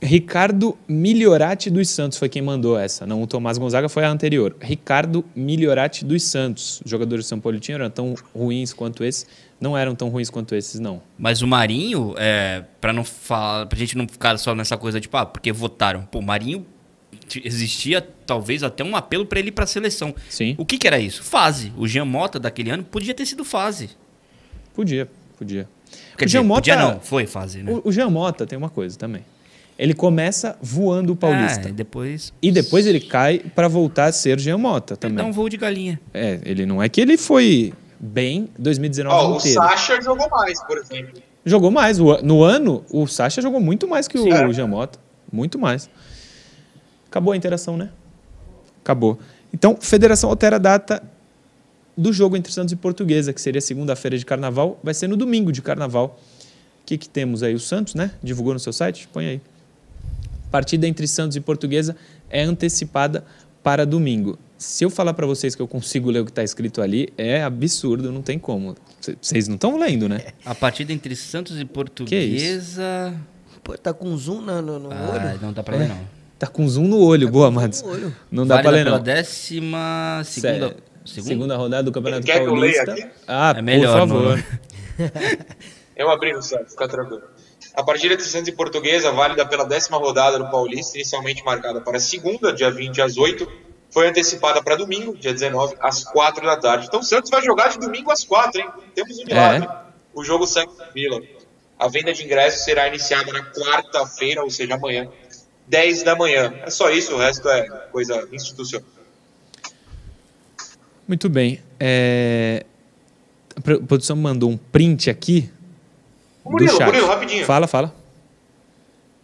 Ricardo Migliorati dos Santos foi quem mandou essa. Não, o Tomás Gonzaga foi a anterior. Ricardo Migliorati dos Santos. Os jogadores de São Paulo tinham eram tão ruins quanto esses. Não eram tão ruins quanto esses, não. Mas o Marinho, é, pra não falar, pra gente não ficar só nessa coisa tipo, ah, porque votaram. Pô, o Marinho existia talvez até um apelo pra ele ir pra seleção. Sim, O que que era isso? Fase. O Jean Mota daquele ano podia ter sido fase. podia, podia. Quer O dizer, Jean Mota- podia não, foi fase, né? O, o Jean Mota tem uma coisa também. Ele começa voando o Paulista. É, e depois E depois ele cai para voltar a ser Jean Mota ele também. dá um voo de galinha. É, ele não é que ele foi bem 2019 Ó, o inteiro. Sacha jogou mais, por exemplo. Jogou mais. O- No ano, o Sacha jogou muito mais que o Sim. Jean Mota. Muito mais. Acabou a interação, né? Acabou. Então, Federação altera a data do jogo entre Santos e Portuguesa, que seria segunda-feira de carnaval, vai ser no domingo de carnaval. O que, que temos aí? O Santos, né? Divulgou no seu site? Põe aí. Partida entre Santos e Portuguesa é antecipada para domingo. Se eu falar para vocês que eu consigo ler o que está escrito ali, é absurdo, não tem como. Vocês não estão lendo, né? [laughs] A partida entre Santos e Portuguesa. Pô, tá com zoom no, no, no Ah, olho? não dá pra ler, não. Tá com zoom no olho, boa, Mads. no olho. Não dá Válida pra ler, não. décima segunda. Sé- segunda rodada do Campeonato Quer que eu leia Paulista. aqui? Ah, É melhor, por favor. [laughs] Eu abri no site, fica tranquilo. A partida entre Santos e Portuguesa, válida pela décima rodada do Paulista, inicialmente marcada para segunda, dia 20 às 8, foi antecipada para domingo, dia 19, às 4 da tarde. Então o Santos vai jogar de domingo às 4, hein? Temos um milagre. O jogo segue em Vila. A venda de ingressos será iniciada na quarta-feira, ou seja, amanhã, 10 da manhã. É só isso, o resto é coisa institucional. Muito bem. É, A pro- produção mandou um print aqui Ô, do Murilo, chat. Murilo, rapidinho. Fala, fala.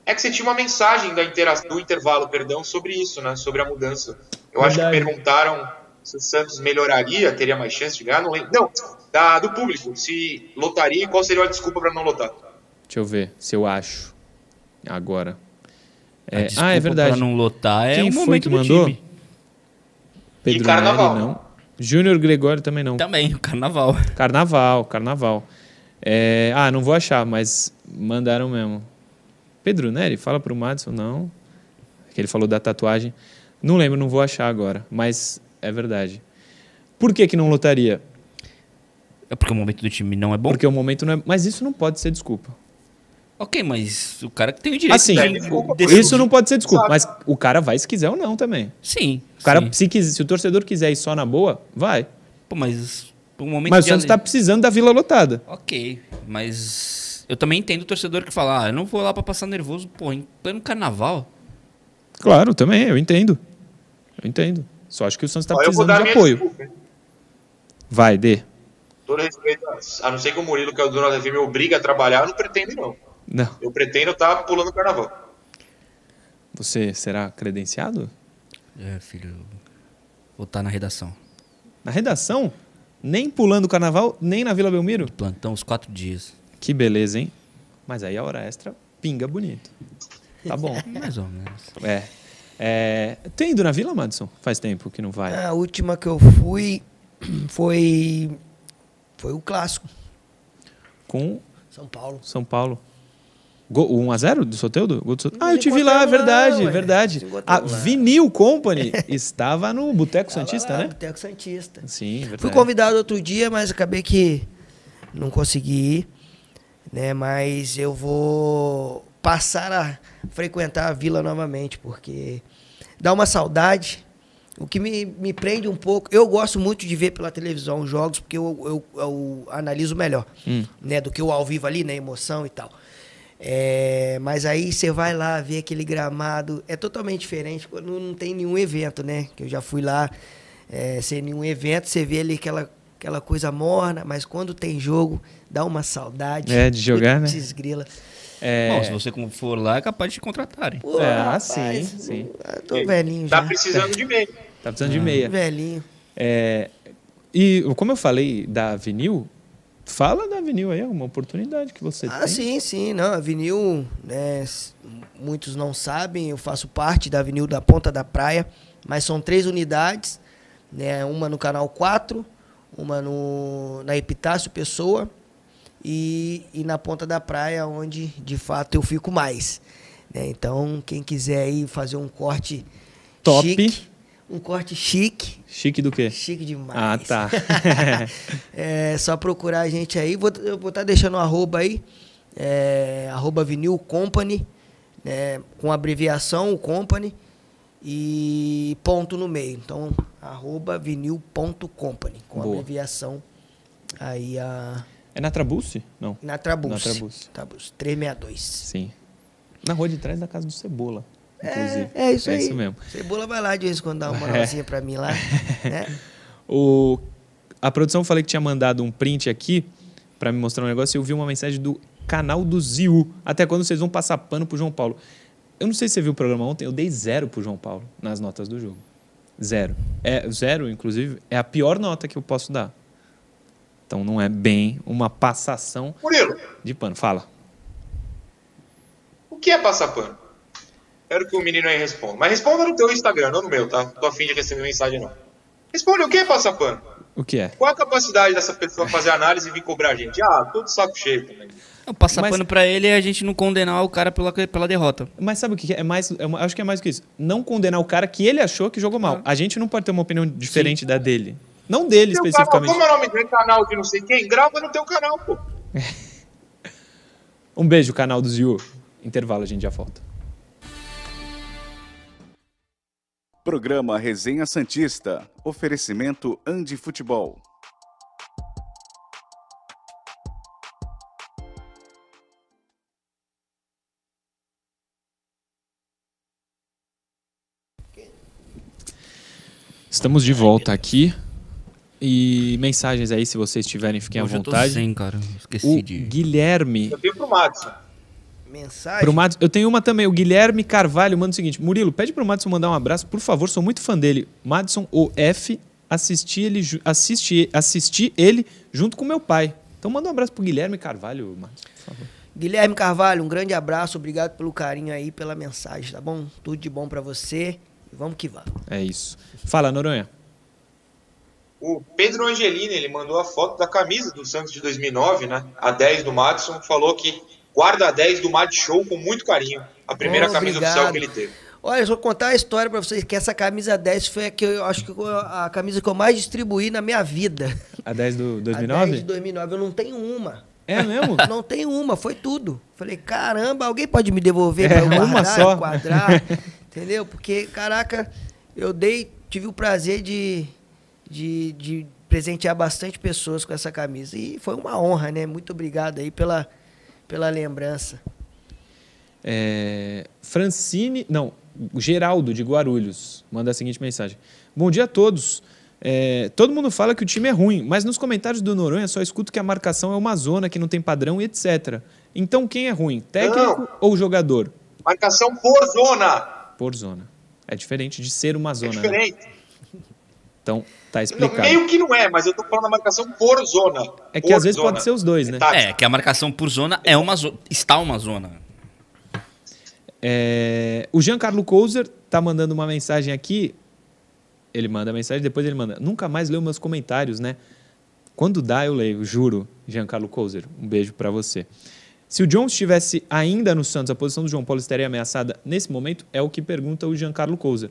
É que você tinha uma mensagem da intera- do intervalo, perdão, sobre isso, né? Sobre a mudança. Eu acho que Verdade. perguntaram se o Santos melhoraria, teria mais chance de ganhar, não lembro. Não, da, do público, se lotaria e qual seria a desculpa para não lotar. Deixa eu ver se eu acho. Agora. É, ah, é verdade. Pra não lotar é Quem o foi momento que do mandou? time. Pedro carnaval. Neri, não. Júnior Gregório também não. Também, o carnaval. [laughs] Carnaval, carnaval. É, ah, não vou achar, mas mandaram mesmo. Pedro Neri, fala pro Madison, não. Que ele falou da tatuagem. Não lembro, não vou achar agora, mas é verdade. Por que, que não lotaria? É porque o momento do time não é bom? Porque o momento não é. Mas isso não pode ser desculpa. Ok, mas o cara que tem o direito Assim, de isso não pode ser desculpa, mas o cara vai se quiser ou não também. Sim. O cara, sim. se, quis- se o torcedor quiser ir só na boa, vai. Pô, mas o momento Mas o Santos está precisando da vila lotada. Ok, mas eu também entendo o torcedor que fala, ah, eu não vou lá pra passar nervoso, pô, em pleno carnaval. Claro, também, eu entendo. Eu entendo. Só acho que o Santos está precisando de apoio. desculpa? Vai, dê. Todo respeito, a não ser que o Murilo, que é o dono da TV, me obriga a trabalhar, eu não pretendo, não. Não. Eu pretendo estar pulando o carnaval. Você será credenciado? É, filho, vou estar na redação. Na redação? Nem pulando o carnaval, nem na Vila Belmiro? Plantão os quatro dias. Que beleza, hein? Mas aí a hora extra pinga bonito. Tá bom. [laughs] Mais ou menos. É. é. Tem ido na Vila, Madison? Faz tempo que não vai. A última que eu fui [clears throat] foi foi o clássico, Com São Paulo. São Paulo. Gol, 1x0 do Soteudo? Gol do Soteudo? Ah, eu te vi lá, é encontramos lá, verdade, verdade. A. Vinil Company [laughs] estava no Boteco Santista, lá, né? Boteco Santista. Sim, verdade. Fui convidado outro dia, mas acabei que não consegui ir, né? Mas eu vou passar a frequentar a vila novamente, porque dá uma saudade. O que me, me prende um pouco, eu gosto muito de ver pela televisão os jogos, porque eu, eu, eu analiso melhor, Hum. né? Do que o ao vivo ali, né? Emoção e tal. É, mas aí você vai lá ver aquele gramado, é totalmente diferente quando não tem nenhum evento, né? Que eu já fui lá é, sem nenhum evento, você vê ali aquela, aquela coisa morna, mas quando tem jogo, dá uma saudade. É, de jogar, né? Putz, grila. É, Bom, se você como for lá, é capaz de te contratarem. Pô, É, rapaz, sim, sim. Tô velhinho Tá já. precisando de meio. tá precisando de meia. Velhinho. É, e como eu falei da Vinil, fala da Vinil aí, é uma oportunidade que você Ah, tem. sim, sim, não, a Avenil, né, muitos não sabem, eu faço parte da Avenil da Ponta da Praia, mas são três unidades, né, uma no Canal 4, uma no, na Epitácio Pessoa e, e na Ponta da Praia, onde de fato eu fico mais. né. então, quem quiser aí fazer um corte Top. chique, um corte chique, Chique do quê? chique demais. Ah, tá. [laughs] É só procurar a gente aí. Vou, eu vou estar deixando o arroba aí. É, arroba Vinil Company. né, com abreviação, o Company. E ponto no meio. Então, arroba vinil.company. Com Boa. abreviação. Aí a. é na Trabuce? Não. Na Trabus. Na Trabus. Trabus 362. Sim. Na rua de trás da casa do Cebola. É, é isso é aí. isso mesmo. Cebola vai lá de vez em quando dar uma É. moralzinha pra mim lá. né? [laughs] O, a produção falei que tinha mandado um print aqui para me mostrar um negócio e eu vi uma mensagem do canal do Ziu. Até quando vocês vão passar pano pro João Paulo. Eu não sei se você viu o programa ontem, eu dei zero pro João Paulo nas notas do jogo. Zero. É, zero, inclusive, é a pior nota que eu posso dar. Então não é bem uma passação Murilo, de pano. Fala. o que é passar pano? Quero que o menino aí responda. Mas responda no teu Instagram, não no meu, tá? Tô afim de receber mensagem, não. Responde, o que é passar pano? O que é? Qual a capacidade dessa pessoa fazer análise e vir cobrar a gente? Ah, tudo saco cheio também. Passar Mas- pano pra ele é a gente não condenar o cara pela, pela derrota. Mas sabe o que é? é mais? é acho que é mais do que isso. Não condenar o cara que ele achou que jogou mal. A gente não pode ter uma opinião diferente da dele. Não dele Teu canal, especificamente. como é o nome do canal de não sei quem? Grava no teu canal, pô. [laughs] Um beijo, canal do Ziu. Intervalo, a gente já volta. Programa Resenha Santista. Oferecimento Andi Futebol. Estamos de volta aqui. E mensagens aí, se vocês tiverem, fiquem Hoje à eu tô vontade. sem, cara. Esqueci O de... Guilherme. Eu tenho pro Madison. Mensagem. Pro Madison, eu tenho uma também, o Guilherme Carvalho manda o seguinte: Murilo, pede pro Madison mandar um abraço, por favor, sou muito fã dele. Madison OF, assisti ele, assisti, assisti ele junto com meu pai. Então manda um abraço pro Guilherme Carvalho, Madison, por favor. Guilherme Carvalho, um grande abraço, obrigado pelo carinho aí, pela mensagem, tá bom? Tudo de bom para você e vamos que vamos. É isso. Fala, Noronha. O Pedro Angelini, ele mandou a foto da camisa do Santos de 2009, né? A 10 do Madison, falou que guarda a 10 do Mad Show com muito carinho. A primeira Oh, camisa obrigado. oficial que ele teve. Olha, eu vou contar a história pra vocês, que essa camisa 10 foi a que eu acho que eu- a camisa que eu mais distribuí na minha vida. A 10 do [laughs] A 2009? 10 de 2009, eu não tenho uma. É mesmo? [laughs] Não tenho uma, foi tudo. Falei, caramba, alguém pode me devolver É, pra eu uma só. quadrar, [laughs] entendeu? Porque, caraca, eu dei, tive o prazer de, de, de presentear bastante pessoas com essa camisa. E foi uma honra, né? Muito obrigado aí pela, pela lembrança. É, Francine, não, Geraldo de Guarulhos manda a seguinte mensagem: Bom dia a todos. É, todo mundo fala que o time é ruim, mas nos comentários do Noronha só escuto que a marcação é uma zona que não tem padrão e etc. Então quem é ruim, técnico Não. ou jogador? Marcação por zona. Por zona. É diferente de ser uma É zona. né? Então tá Não, explicado. meio que não é, mas eu tô falando da marcação por zona. É que Por às vezes zona. pode ser os dois, né? Tática. É, que a marcação por zona é uma zona. Está uma zona. É, o Giancarlo Couser tá mandando uma mensagem aqui. Ele manda a mensagem, depois ele manda. Nunca mais leu meus comentários, né? Quando dá, eu leio, juro, Giancarlo Couser. Um beijo pra você. Se o John estivesse ainda no Santos, a posição do João Paulo estaria ameaçada nesse momento? É o que pergunta o Giancarlo Couser.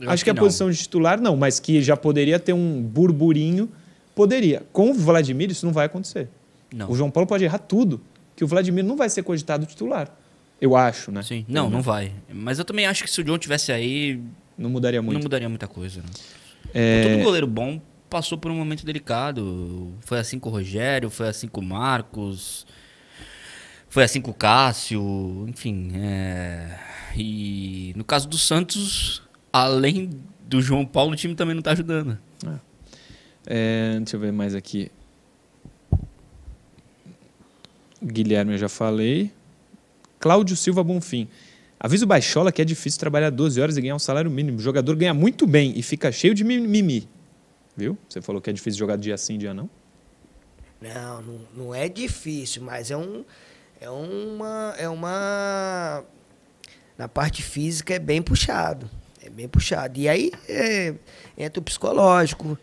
Eu acho, que, que a não. posição de titular não, mas que já poderia ter um burburinho, poderia. Com o Vladimir, isso não vai acontecer. Não. O João Paulo pode errar tudo, que o Vladimir não vai ser cogitado titular. Eu acho, né? Sim. Não, não vai. Mas eu também acho que se o John tivesse aí, Não mudaria muito. não mudaria muita coisa. Né? É, Todo goleiro bom passou por um momento delicado. Foi assim com o Rogério, foi assim com o Marcos, foi assim com o Cássio, enfim. é, E no caso do Santos, além do João Paulo, o time também não tá ajudando. É, deixa eu ver mais aqui. Guilherme, eu já falei. Cláudio Silva Bonfim. Avisa o Baixola que é difícil trabalhar 12 horas e ganhar um salário mínimo. O jogador ganha muito bem e fica cheio de mimimi. Viu? Você falou que é difícil jogar dia sim, dia não. Não, não, não é difícil, mas é um. É uma. É uma. Na parte física é bem puxado. É bem puxado. E aí é, entra o psicológico.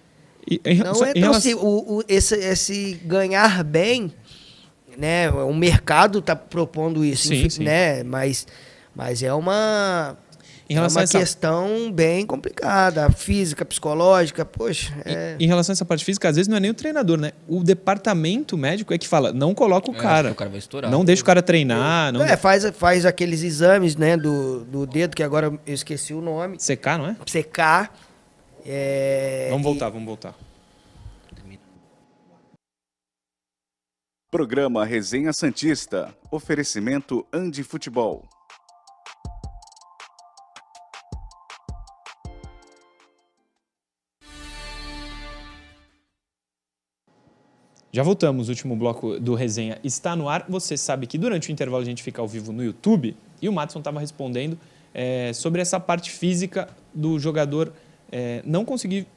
E, em, Não é tão assim, o, o- esse, esse ganhar bem, né? O mercado está propondo isso, Sim, enfim, sim. né? Mas, mas é uma, Em é relação uma a essa- questão bem complicada, física, psicológica, poxa. É, Em relação a essa parte física, às vezes não é nem o treinador, né? O departamento médico é que fala, não coloca o É, cara. o cara vai estourar. Não deixa o cara treinar, não é, faz, faz aqueles exames, né, do, do dedo, que agora eu esqueci o nome, secar, não é? secar. É, Vamos e- voltar, vamos voltar. Programa Resenha Santista. Oferecimento Andi Futebol. Já voltamos, o último bloco do resenha está no ar. Você sabe que durante o intervalo a gente fica ao vivo no YouTube e o Matson estava respondendo é, sobre essa parte física do jogador é, não conseguir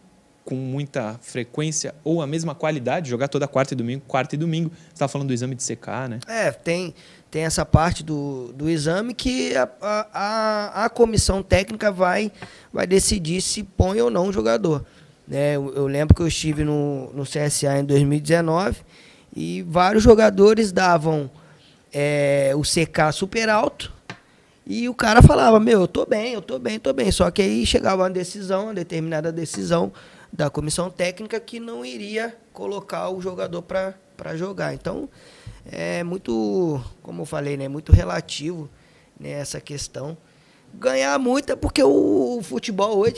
com muita frequência ou a mesma qualidade jogar toda quarta e domingo, quarta e domingo. Você estava falando do exame de secar, né? É, tem, tem essa parte do, do exame que a, a, a, comissão técnica vai, vai decidir se põe ou não o jogador. Né? Eu, eu lembro que eu estive no, no CSA em 2019 e vários jogadores davam é, o CK super alto e o cara falava, meu, eu tô bem, eu tô bem, tô bem. Só que aí chegava uma decisão, uma determinada decisão da comissão técnica que não iria colocar o jogador para jogar. Então, é muito, como eu falei, né, muito relativo né, essa questão. Ganhar muito é porque o, futebol hoje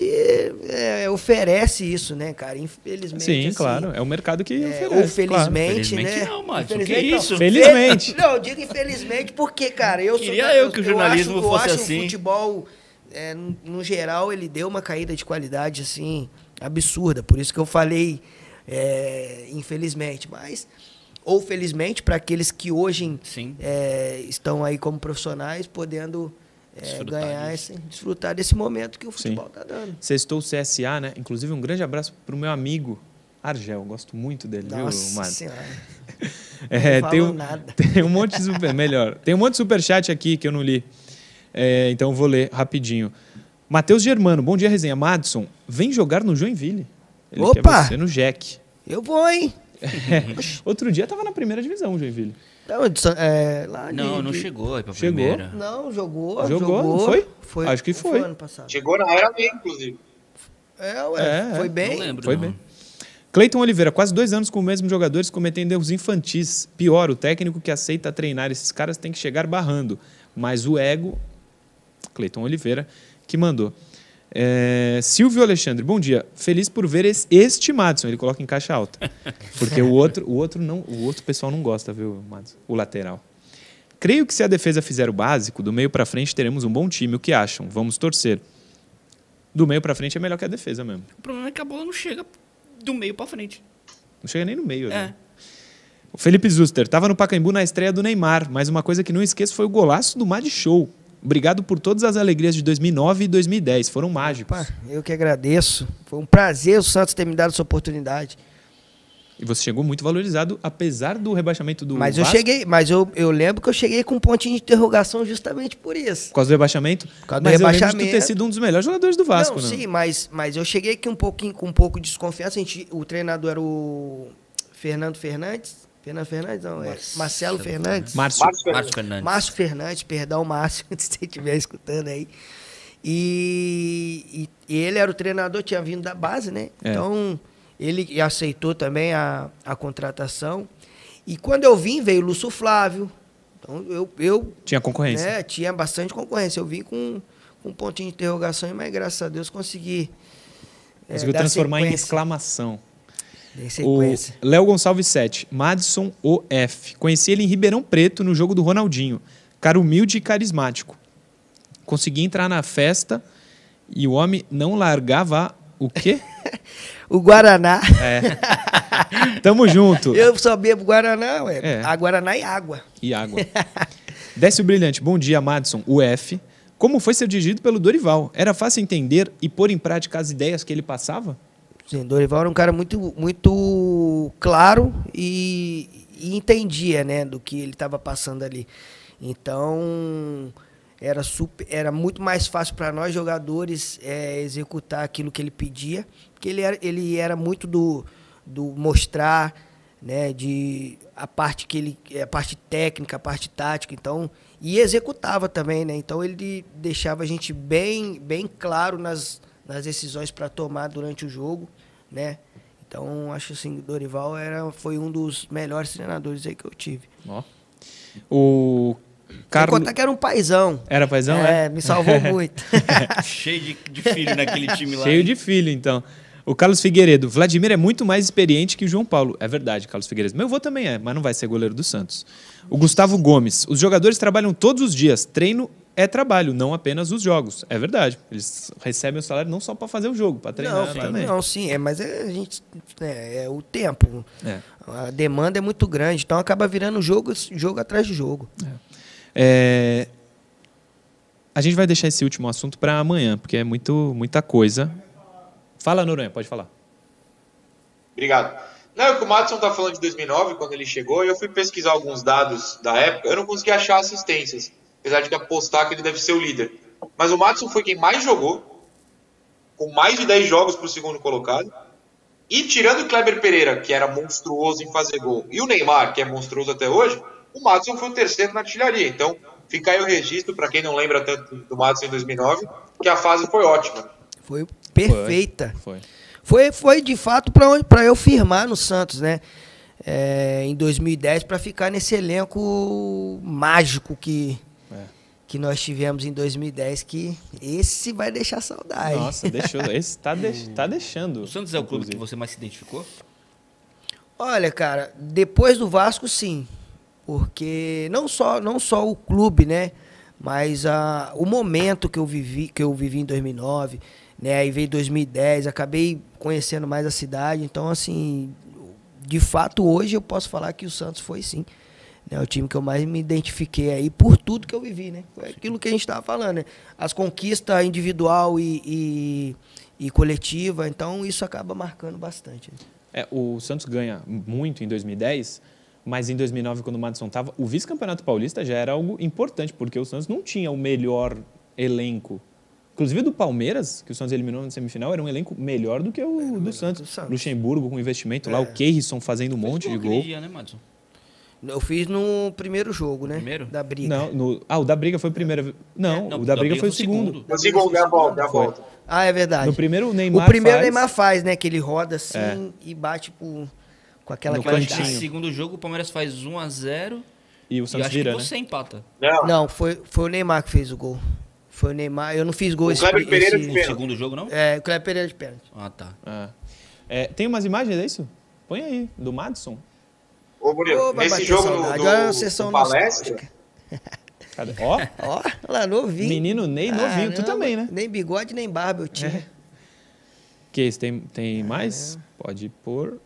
é, oferece isso, né, cara? Infelizmente. Sim, assim, claro. É o mercado que é, oferece. ou felizmente, Felizmente né? não, que Infelizmente não. isso? Felizmente. Não, eu digo infelizmente porque, cara, eu Queria sou, eu que o jornalismo acho, fosse eu acho assim. o futebol, é, no, no geral, ele deu uma caída de qualidade, assim, absurda. Por isso que eu falei, é, infelizmente. Mas, ou felizmente, para aqueles que hoje Sim. é, estão aí como profissionais, podendo é, Desfrutar ganhar, esse, desfrutar desse momento que o futebol tá dando. Sextou o CSA, né? Inclusive, um grande abraço para o meu amigo Argel. Gosto muito dele, viu, Nossa Mário? senhora. [laughs] É, tem, um, [laughs] tem um monte de super, melhor. Tem um monte de superchat aqui que eu não li. É, então vou ler rapidinho. Matheus Germano, bom dia, resenha. Madison, vem jogar no Joinville. Ele Opa! quer você no Jack. Eu vou, hein? [laughs] É. Outro dia tava na primeira divisão, Joinville. Não, de San- é, lá de- Não, não de- chegou aí pra Chegou? primeira. Não, jogou. Jogou, não foi? foi? Acho que ou foi. ano passado. Chegou na era B, inclusive. É, ué, É, foi é. bem. Não lembro, Foi não. bem. Cleiton Oliveira, quase dois anos com os mesmos jogadores cometendo erros infantis. Pior, o técnico que aceita treinar esses caras tem que chegar barrando. Mas o ego. Cleiton Oliveira, que mandou. É, Silvio Alexandre, bom dia. Feliz por ver es- este Madison. Ele coloca em caixa alta. Porque o outro, o outro não, o outro pessoal não gosta, viu, Madison? O lateral. Creio que se a defesa fizer o básico, do meio para frente teremos um bom time. O que acham? Vamos torcer. Do meio para frente é melhor que a defesa mesmo. O problema é que a bola não chega do meio pra frente. Não chega nem no meio. É. né? O Felipe Zuster estava no Pacaembu na estreia do Neymar, mas uma coisa que não esqueço foi o golaço do Mad Show. Obrigado por todas as alegrias de 2009 e 2010, foram mágicos. Opa, eu que agradeço. Foi um prazer o Santos ter me dado essa oportunidade. E você chegou muito valorizado, apesar do rebaixamento do mas eu Vasco, cheguei, mas eu, eu lembro que eu cheguei com um pontinho de interrogação justamente por isso. por causa do rebaixamento. causa do mas eu lembro de rebaixamento. ter sido um dos melhores jogadores do Vasco, não, né? sim, mas, mas eu cheguei aqui um pouquinho com um pouco de desconfiança. A gente, o treinador era o Fernando Fernandes. Fernando Fernandes, não, é Marcelo Fernandes. Márcio, Márcio Fernandes. Márcio Fernandes. Márcio Fernandes, perdão, Márcio, [laughs] se você estiver escutando aí. E, e- e ele era o treinador, tinha vindo da base, né? É. Então, ele aceitou também a, a contratação. E quando eu vim, veio o Lúcio Flávio. Então, eu, eu tinha concorrência. né, tinha bastante concorrência. Eu vim com, com um pontinho de interrogação, mas graças a Deus consegui. é, Conseguiu dar transformar em exclamação. Léo Gonçalves 7, Madison OF. Conheci ele em Ribeirão Preto no jogo do Ronaldinho. Cara humilde e carismático. Consegui entrar na festa e o homem não largava o quê? [laughs] O Guaraná. Tamo junto. Eu só bebo Guaraná, ué. É. A Guaraná e água. E água. Décio Brilhante, bom dia, Madison, UF. Como foi ser dirigido pelo Dorival? Era fácil entender e pôr em prática as ideias que ele passava? Sim, Dorival era um cara muito, muito claro e, e entendia, né, do que ele estava passando ali. Então, era, super, era muito mais fácil para nós jogadores é, executar aquilo que ele pedia, porque ele era, ele era muito do, do mostrar, né, de a parte que ele, a parte técnica, a parte tática, então e executava também, né? Então ele deixava a gente bem, bem claro nas, nas decisões para tomar durante o jogo, né? Então acho assim, o Dorival era foi um dos melhores treinadores aí que eu tive. Ó. O Carlos... contar que era um paizão. Era paizão, é? é, me salvou [laughs] muito. [laughs] Cheio de, de filho naquele time lá. Cheio de filho, então. O Carlos Figueiredo. Vladimir é muito mais experiente que o João Paulo. É verdade, Carlos Figueiredo. Meu avô também é, mas não vai ser goleiro do Santos. O Gustavo Gomes. Os jogadores trabalham todos os dias. Treino é trabalho, não apenas os jogos. É verdade. Eles recebem o salário não só para fazer o jogo, para treinar não, sim, também. não, sim, é, mas é, a gente é, é o tempo. É. A demanda é muito grande, então acaba virando jogo, jogo atrás de jogo. É, A gente vai deixar esse último assunto para amanhã, porque é muito, muita coisa. Fala, Noronha, pode falar. Obrigado. Não, é que o Matson tá falando de 2009, quando ele chegou, e eu fui pesquisar alguns dados da época, eu não consegui achar assistências, apesar de apostar que ele deve ser o líder. Mas o Matson foi quem mais jogou, com mais de 10 jogos pro segundo colocado, e tirando o Kleber Pereira, que era monstruoso em fazer gol, e o Neymar, que é monstruoso até hoje, o Matson foi o terceiro na artilharia. Então, fica aí o registro, para quem não lembra tanto do Matson em 2009, que a fase foi ótima. Foi perfeita. Foi. Foi, foi de fato para eu firmar no Santos, né? É, em 2010, para ficar nesse elenco mágico que. Que nós tivemos em 2010, que esse vai deixar saudade. Nossa, deixou. [laughs] Esse tá, deix- tá deixando. O Santos é o clube que você mais se identificou? Olha, cara, depois do Vasco, sim. Porque não só, não só o clube, né? Mas a, o momento que eu vivi, que eu vivi em 2009, né? Aí veio 2010, acabei conhecendo mais a cidade. Então, assim, de fato, hoje eu posso falar que o Santos foi sim. Né, o time que eu mais me identifiquei aí por tudo que eu vivi, né? Foi aquilo que a gente estava falando, né? As conquistas individual e, e, e coletiva, então isso acaba marcando bastante. né? É, o Santos ganha muito em 2010, Mas em 2009, quando o Madison estava, o vice-campeonato paulista já era algo importante, porque o Santos não tinha o melhor elenco. Inclusive do Palmeiras, que o Santos eliminou na semifinal, era um elenco melhor do que o do Santos. do Santos. Luxemburgo com investimento lá, É. o Keirson fazendo um monte de gol. aquele dia, né, Madison? Eu fiz no primeiro jogo, né? Primeiro? Da briga. Não, no- ah, o da briga foi o primeiro. Não, Não, o da briga foi o segundo. O segundo, dá a volta, dá a Foi. volta. Ah, é verdade. No primeiro, o Neymar o primeiro faz, Neymar faz, né? Que ele roda assim É. e bate pro- com aquela No cantinho. esse segundo jogo o Palmeiras faz 1x0 e o e Santos acho vira, que né? você empata. Não, Não, foi, foi o Neymar que fez o gol. Foi o Neymar. Eu não fiz gol O esse, Kleber Pereira esse- de O pênalti. segundo jogo, não? É, o Kleber Pereira de pênalti. Ah, tá. Ah. É, tem umas imagens, é isso? Põe aí, do Madison. Ô, Murilo, Ô, nesse jogo saudade. do, Olha a sessão do palestra. Cadê? Ó, Ó, lá, novinho. menino Ney novinho. Tu Caramba, também, né? Nem bigode, nem barba eu tinha. Que isso, tem, tem mais? Pode pôr.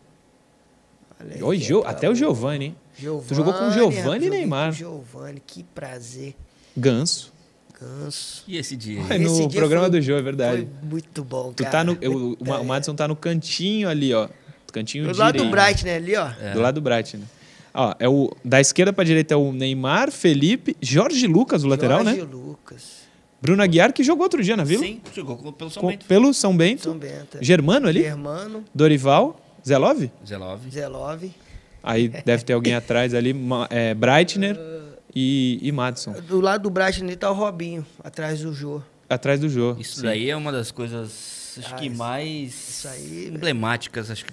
Olha aí, Oi, que Gio, é até o Giovani, hein? Giovani, Tu jogou com Giovani e rapaz, joguei Neymar. com Giovani, que prazer. Ganso. Ganso. E esse dia? É? Esse no dia programa foi- do Jô, é verdade. Foi muito bom, Tu cara. tá no, eu- o, o Madison tá no cantinho ali, ó. Cantinho Do lado do direito. Bright, né? Ali, ó. Do lado do Bright, né? Ó, é o, da esquerda pra direita é o Neymar, Felipe, Jorge Lucas, o lateral, Jorge né? Lucas. Bruno Aguiar, que jogou outro dia na Vila. Sim, jogou pelo São Com- Bento. pelo São Bento. São Bento. Germano ali. Germano, Dorival. Zelov? Zelov. Zelov. Aí deve ter alguém atrás ali. É, Breitner e, e Madison. Do lado do Bright ali tá o Robinho, atrás do Jô. Atrás do Jô. Isso sim. daí é uma das coisas, acho Ah, que isso- mais isso aí, né? emblemáticas. Acho que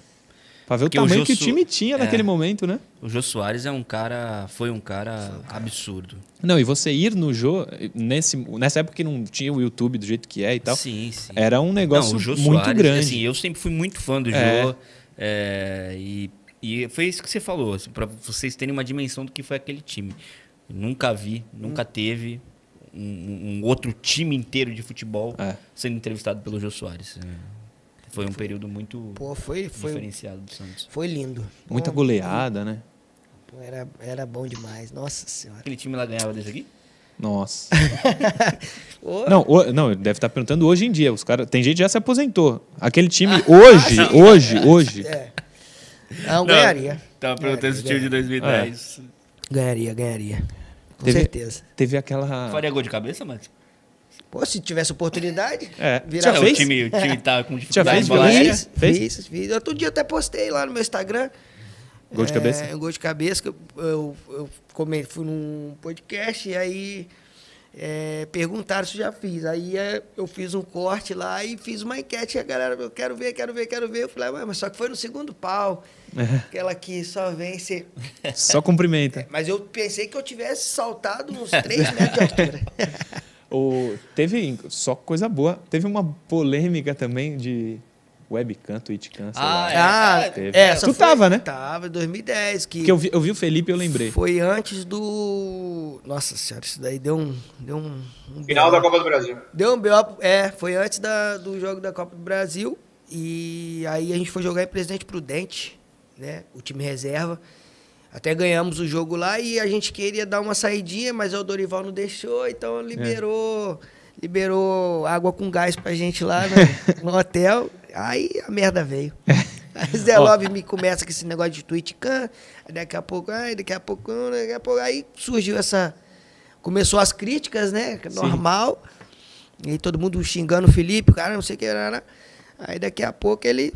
Pra ver o Porque o tamanho que o Jô Su- time tinha é. naquele momento, né? o Jô Soares é um cara, foi um cara absurdo. Não, e você ir no Jô, nesse, nessa época que não tinha o YouTube do jeito que é e tal, Sim, sim. era um negócio Não, o Jô muito Soares, grande. Assim, eu sempre fui muito fã do É. Jô. é, e, e foi isso que você falou, assim, para vocês terem uma dimensão do que foi aquele time. Nunca vi, nunca Hum. teve um, um outro time inteiro de futebol É. sendo entrevistado pelo Jô Soares. É, Foi um período muito Pô, foi, foi, diferenciado do Santos. foi lindo. Muita Pô, goleada, né? pô, Era, era bom demais. Nossa senhora. Aquele time lá ganhava desse aqui? Nossa. [laughs] Não, o- não, ele deve estar perguntando hoje em dia. Os cara, tem gente que já se aposentou. Aquele time hoje, hoje, hoje. É. Não, ganharia. Tava perguntando se o time de 2010. Ganharia, ganharia. Com Teve- certeza. Teve aquela. Faria gol de cabeça, Mati? Pô, se tivesse oportunidade, É. virar Já o, fez? time, o time tá com Já dificuldade fez aérea? Fiz, Fez? fiz, fiz. Outro dia até postei lá no meu Instagram. Gol de É, cabeça? gol de cabeça. que Eu, eu, eu come- fui num podcast e aí é, perguntaram se eu já fiz. Aí é, eu fiz um corte lá e fiz uma enquete. E a galera, eu quero ver, quero ver, quero ver. Eu falei, "Ué, mas só que foi no segundo pau. É. Aquela que só vence. Só cumprimenta. [laughs] Mas eu pensei que eu tivesse saltado uns 3 metros de altura. [laughs] O, teve só coisa boa. Teve uma polêmica também de webcam, twitchcam, sei lá. É, Ah, teve. essa Tu foi- tava, né? Tava, em 2010. Que Porque eu vi, eu vi o Felipe e eu lembrei. Foi antes do. Nossa senhora, isso daí deu um. Deu um, um Final da Copa do Brasil. Deu um BO. É, foi antes da, do jogo da Copa do Brasil. E aí a gente foi jogar em Presidente Prudente, né? O time reserva. Até ganhamos o jogo lá e a gente queria dar uma saidinha, mas o Dorival não deixou, então liberou. Liberou água com gás pra gente lá no, [laughs] no hotel. Aí a merda veio. [laughs] Aí Zé Love me começa com esse negócio de tweet can, aí daqui a pouco, ai, daqui a pouco, daqui a pouco. Aí surgiu essa. Começou as críticas, né? é Normal. E aí todo mundo xingando o Felipe, o cara, não sei o que era. Aí daqui a pouco ele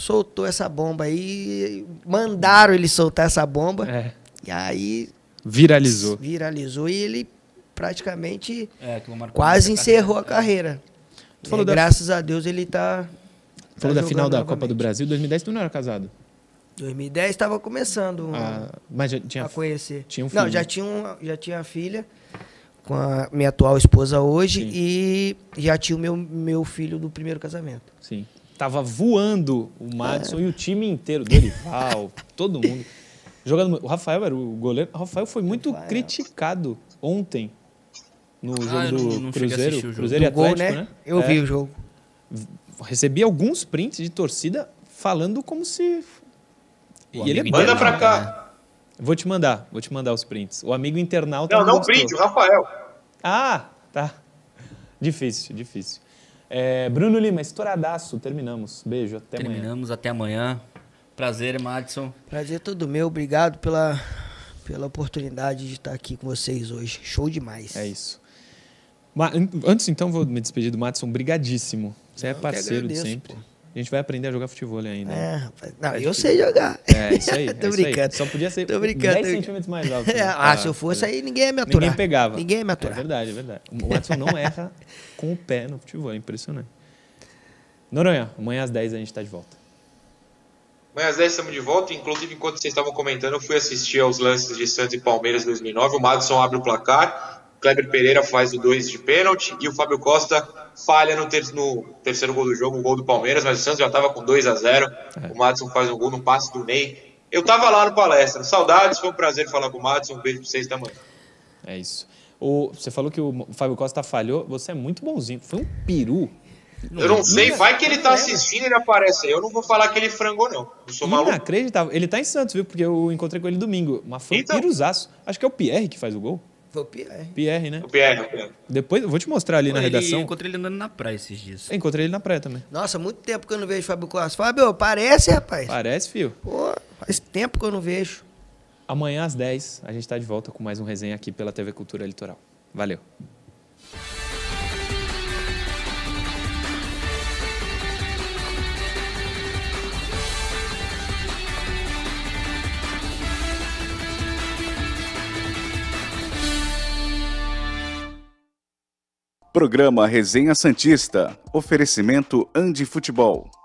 soltou essa bomba aí. Mandaram ele soltar essa bomba. É, E aí viralizou. viralizou e ele praticamente É, quase a encerrou a carreira. carreira. Tu falou É, da- Graças a Deus ele tá. Tu falou tá da final da Copa do novamente. Brasil. 2010 tu não era casado. 2010 estava começando Ah, mas já tinha. a conhecer. tinha um Não, filho. já tinha, um, já tinha a filha com a minha atual esposa hoje Sim. e já tinha o meu, meu filho do primeiro casamento. Sim. Tava voando o Madison e o time inteiro, Dorival, [laughs] todo mundo. Jogando, o Rafael era o goleiro. O Rafael foi muito Rafael. criticado ontem no jogo Ah, eu do não- não Cruzeiro. jogo. Cruzeiro e Do gol, Atlético, né? né? Eu É. vi o jogo. Recebi alguns prints de torcida falando como se. O E ele é. Manda pra internauta, né? cá. Vou te mandar, vou te mandar os prints. O amigo internauta. Não, não gostou. print, o Rafael. Ah, tá. Difícil, difícil. É, Bruno Lima, estouradaço. Terminamos. Beijo, até amanhã. Terminamos até amanhã. Prazer, Madison. Prazer todo meu. Obrigado pela, pela oportunidade de estar aqui com vocês hoje. Show demais. É isso. Antes, então, vou me despedir do Madison. Brigadíssimo. Você é parceiro agradeço, de sempre. Pô. A gente vai aprender a jogar futebol ainda. É, rapaz. Não, eu sei jogar. É, isso aí. [laughs] Tô é brincando. Só podia ser Tô brincando, 10 centímetros mais alto. Né? [laughs] ah, se eu fosse aí, ninguém ia me aturar. Ninguém pegava. Ninguém ia me aturar. É verdade, é verdade. O Madison não erra [laughs] com o pé no futebol. É impressionante. Noronha, amanhã às 10 a gente está de volta. Amanhã às 10 estamos de volta. Inclusive, enquanto vocês estavam comentando, eu fui assistir aos lances de Santos e Palmeiras 2009. O Madison abre o placar, Kleber Pereira faz o 2 de pênalti e o Fábio Costa falha no, ter no, terceiro gol do jogo, o gol do Palmeiras, mas o Santos já estava com 2 a 0 é. O Madison faz um gol no passe do Ney. Eu estava lá no palestra. Saudades, foi um prazer falar com o Madison. Um beijo para vocês também. É isso. O, você falou que o Fábio Costa falhou. Você é muito bonzinho. Foi um peru eu não sei, vai que ele tá assistindo e ele aparece aí. Eu não vou falar que ele frangou, não. Eu sou maluco. Inacreditável. Ele tá em Santos, viu? Porque eu encontrei com ele domingo. Mas foi então... um piruzaço. Acho que é o Pierre que faz o gol. Foi o Pierre. Pierre, né? O Pierre, o Pierre. Depois, eu vou te mostrar ali Pô, na ele, redação. Eu encontrei ele andando na praia esses dias. Eu encontrei ele na praia também. Nossa, muito tempo que eu não vejo o Fábio Costa. Fábio, parece, rapaz. Parece, fio. Pô, faz tempo que eu não vejo. Amanhã às 10 a gente tá de volta com mais um resenha aqui pela TV Cultura Litoral. Valeu. Programa Resenha Santista. Oferecimento Andi Futebol.